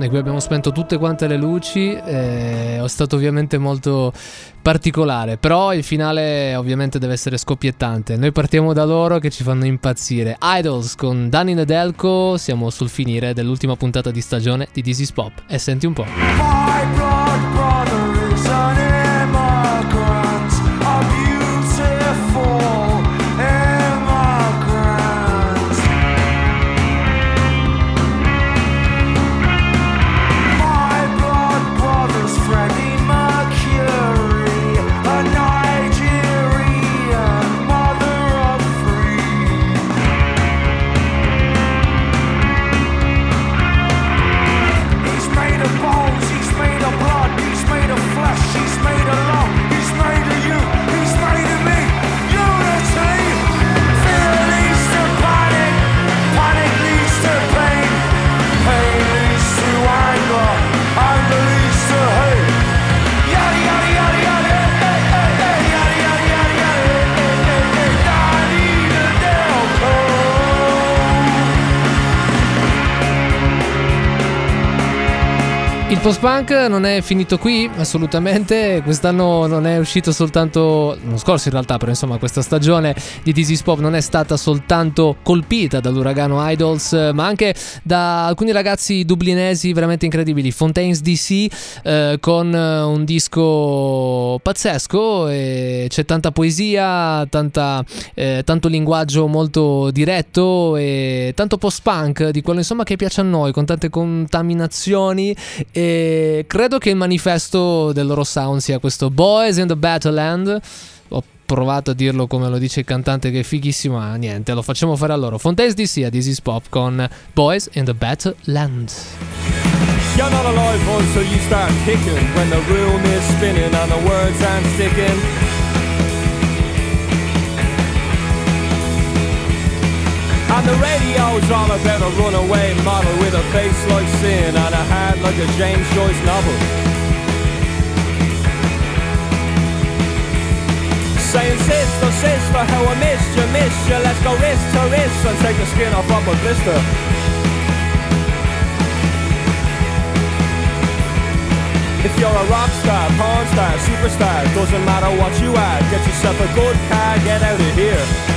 Noi qui abbiamo spento tutte quante le luci, eh, è stato ovviamente molto particolare, però il finale ovviamente deve essere scoppiettante. Noi partiamo da loro che ci fanno impazzire. Idols con Danny Nedelko, siamo sul finire dell'ultima puntata di stagione di This is Pop e senti un po'. Il post-punk non è finito qui, assolutamente. Quest'anno non è uscito soltanto. L'anno scorso, in realtà, però insomma, questa stagione di Is Pop non è stata soltanto colpita dall'uragano Idols, ma anche da alcuni ragazzi dublinesi veramente incredibili. Fontaines DC eh, con eh, un disco pazzesco. C'è tanta poesia, tanta, eh, tanto linguaggio molto diretto e tanto post-punk di quello insomma che piace a noi, con tante contaminazioni. E credo che il manifesto del loro sound sia questo Boys in the Battleland. Ho provato a dirlo come lo dice il cantante che è fighissimo, ma niente, lo facciamo fare a loro. Fontaines DC a is Pop con Boys in the Battleland. You're not alive until you start kicking when the room is spinning and the words aren't sticking. And the radio's all about a runaway model with a face like sin and a heart like a James Joyce novel. Saying sister, sister, how I missed you, missed you. Let's go wrist to wrist and take the skin off of my blister. If you're a rock star, porn star, superstar, doesn't matter what you are, get yourself a good car, get out of here.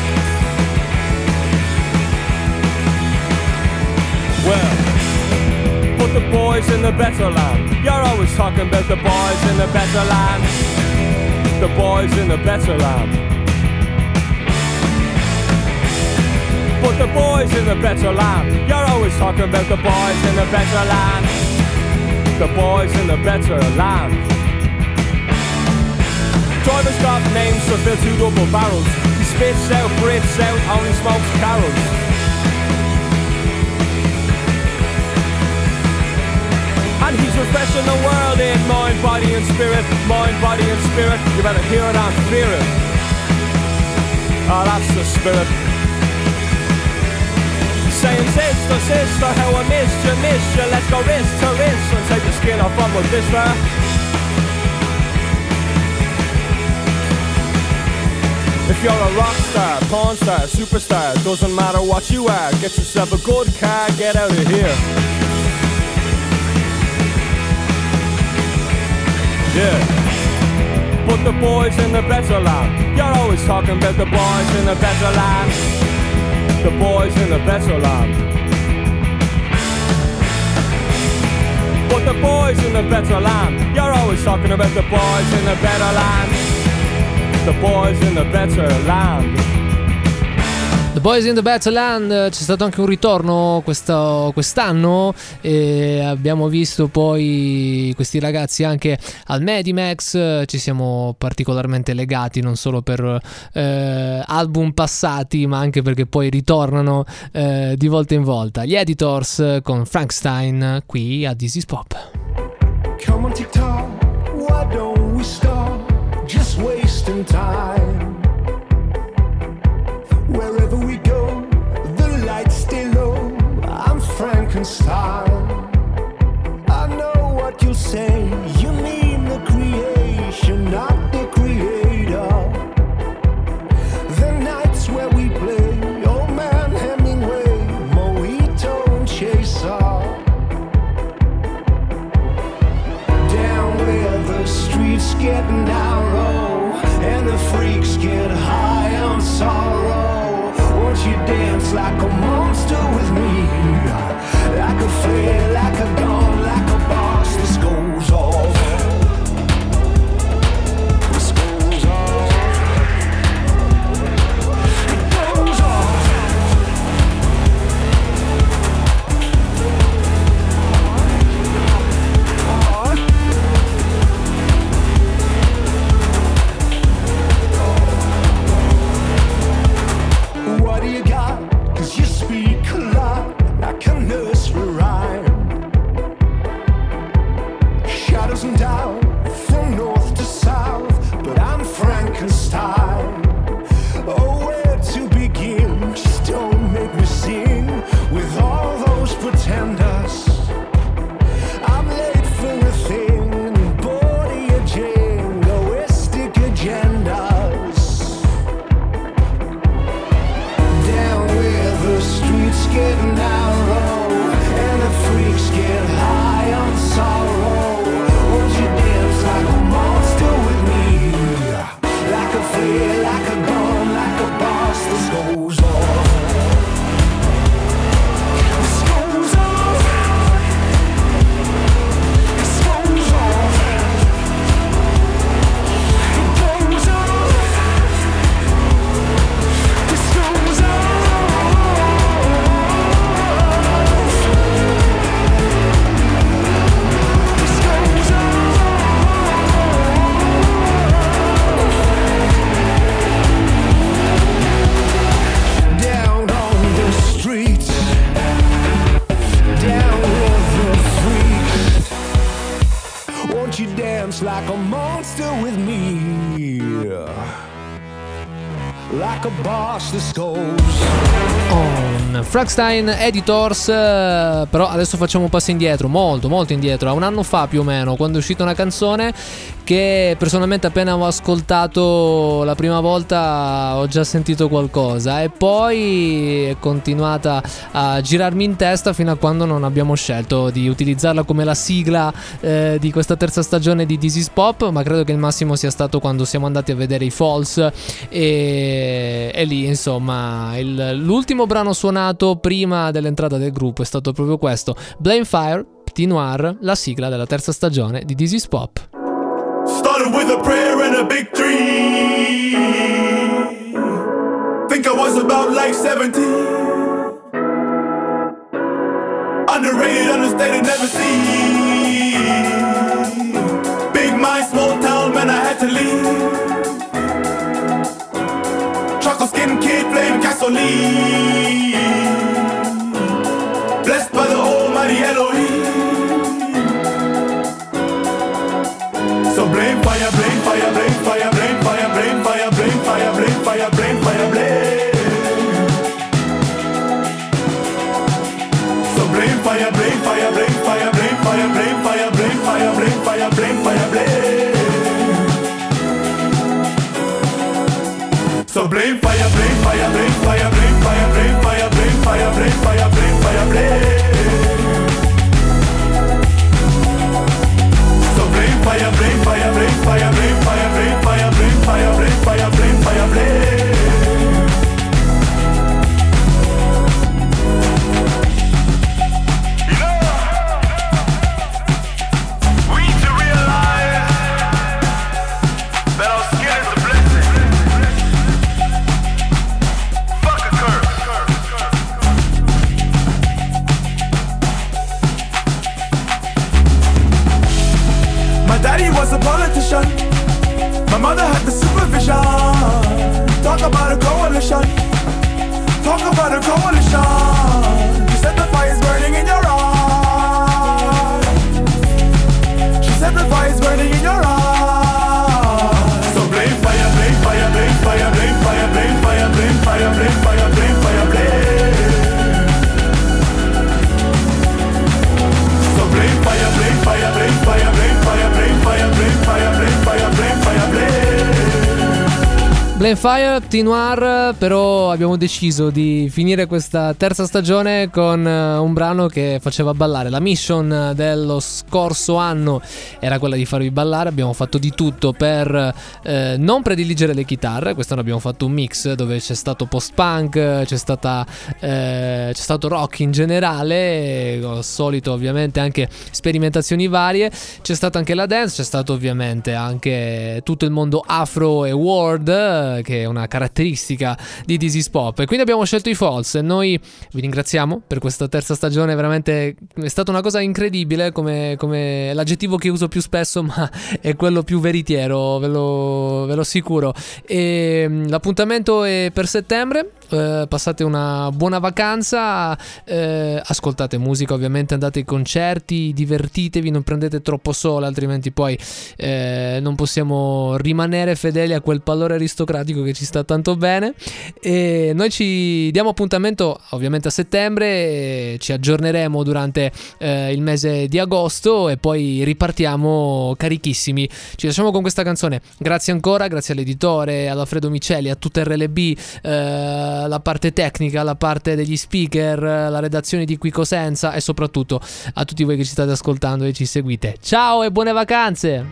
Well, put the boys in the better land. You're always talking about the boys in the better land. The boys in the better land. Put the boys in the better land. You're always talking about the boys in the better land. The boys in the better land. Drivers got names to fill two double barrels. He spits out, breathes out, only smokes carols. And he's refreshing the world in mind, body and spirit, mind, body and spirit. You better hear it and fear it. Oh, that's the spirit. Saying sister, sister, how I missed you, missed you. Let's go wrist to wrist and take the skin off on my blister. If you're a rock star, porn star, superstar, doesn't matter what you are, get yourself a good car, get out of here. Yeah. Put the boys in the better land. You're always talking about the boys in the better land. The boys in the better land. Put the boys in the better land. You're always talking about the boys in the better land. The boys in the better land. Boys in the Battleland c'è stato anche un ritorno questo- quest'anno e abbiamo visto poi questi ragazzi anche al Medimax, ci siamo particolarmente legati non solo per eh, album passati ma anche perché poi ritornano eh, di volta in volta. Gli Editors con Frankenstein qui a This is Pop. Come on, TikTok, why don't we stop? Just wasting time. can start. Frankenstein Editors eh, però adesso facciamo un passo indietro molto molto indietro a un anno fa più o meno quando è uscita una canzone che personalmente appena ho ascoltato la prima volta ho già sentito qualcosa. E poi è continuata a girarmi in testa fino a quando non abbiamo scelto di utilizzarla come la sigla eh, di questa terza stagione di This is Pop ma credo che il massimo sia stato quando siamo andati a vedere i Falls e, e lì insomma il- l'ultimo brano suonato prima dell'entrata del gruppo è stato proprio questo. Blame Fire Petit Noir la sigla della terza stagione di This is Pop Started with a prayer and a big dream. Think I was about like 17. Underrated, understated, never seen. Big mind, small town, man, I had to leave. Chocolate skin kid, flame gasoline. So blame fire, blame fire, blame fire, blame fire, blame fire, blame fire, blame fire, blame fire, blame. So blame fire, blame fire, blame fire, blame fire, blame fire, blame fire, blame fire, blame fire, blame. So blame fire, blame fire, blame fire, blame fire, blame fire, blame fire, blame fire, blame fire, blame. fire flame, fire flame, fire flame, fire flame, fire flame, fire flame, fire flame, fire flame. Mother had the supervision. Talk about a coalition. Talk about a coalition. Fire, Teen Noir, però abbiamo deciso di finire questa terza stagione con eh, un brano che faceva ballare. La mission dello scorso anno era quella di farvi ballare, abbiamo fatto di tutto per eh, non prediligere le chitarre, quest'anno abbiamo fatto un mix dove c'è stato post-punk, c'è, stata, eh, c'è stato rock in generale, al solito ovviamente anche sperimentazioni varie, c'è stata anche la dance, c'è stato ovviamente anche tutto il mondo afro e world che è una caratteristica di This is Pop. E quindi abbiamo scelto i Falls e noi vi ringraziamo per questa terza stagione veramente è stata una cosa incredibile come, come l'aggettivo che uso più spesso ma è quello più veritiero ve lo, ve lo assicuro. E mm, l'appuntamento è per settembre eh, passate una buona vacanza eh, ascoltate musica ovviamente andate ai concerti divertitevi non prendete troppo sole altrimenti poi eh, non possiamo rimanere fedeli a quel pallore aristocratico che ci sta tanto bene. E noi ci diamo appuntamento ovviamente a settembre ci aggiorneremo durante eh, il mese di agosto e poi ripartiamo carichissimi. Ci lasciamo con questa canzone. Grazie ancora grazie all'editore ad Alfredo Micelli a tutta RLB la parte tecnica la parte degli speaker la redazione di Qui Cosenza e soprattutto a tutti voi che ci state ascoltando e ci seguite. Ciao e buone vacanze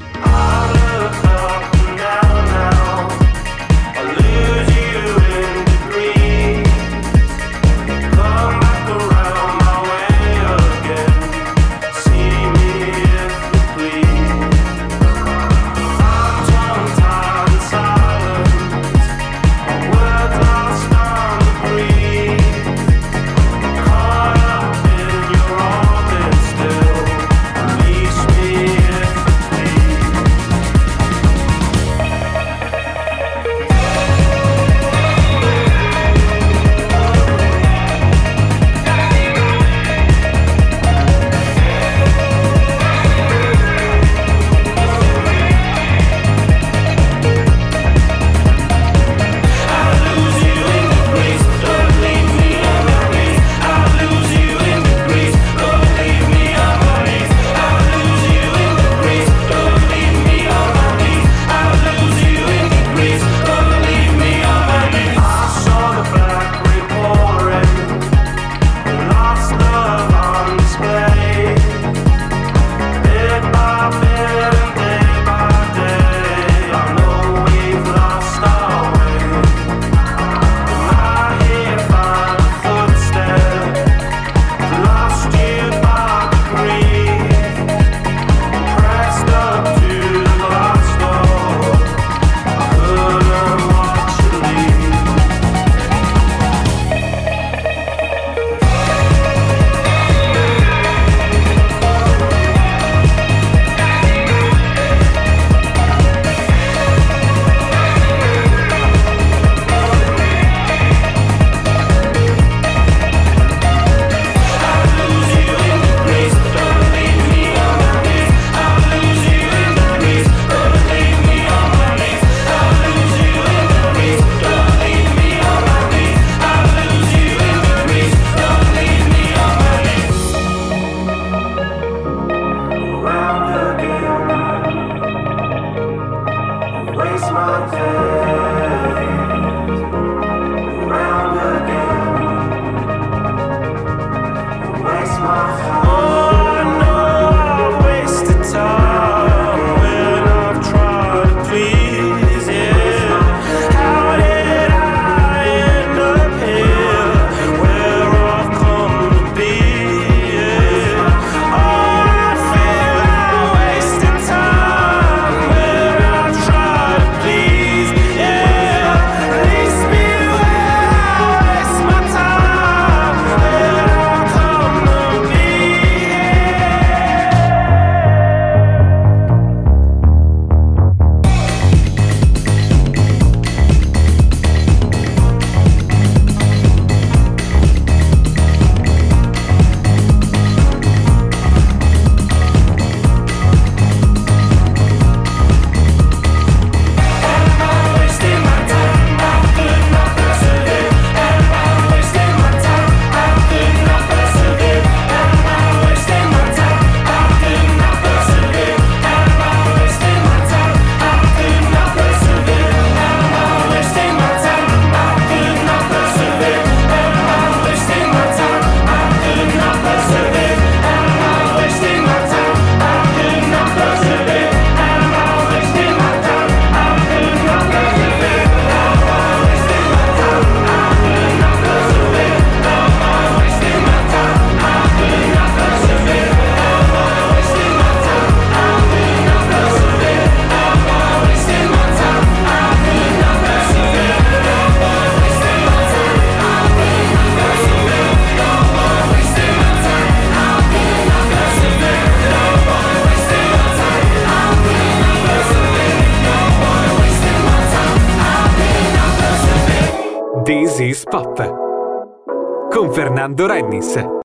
Sẽ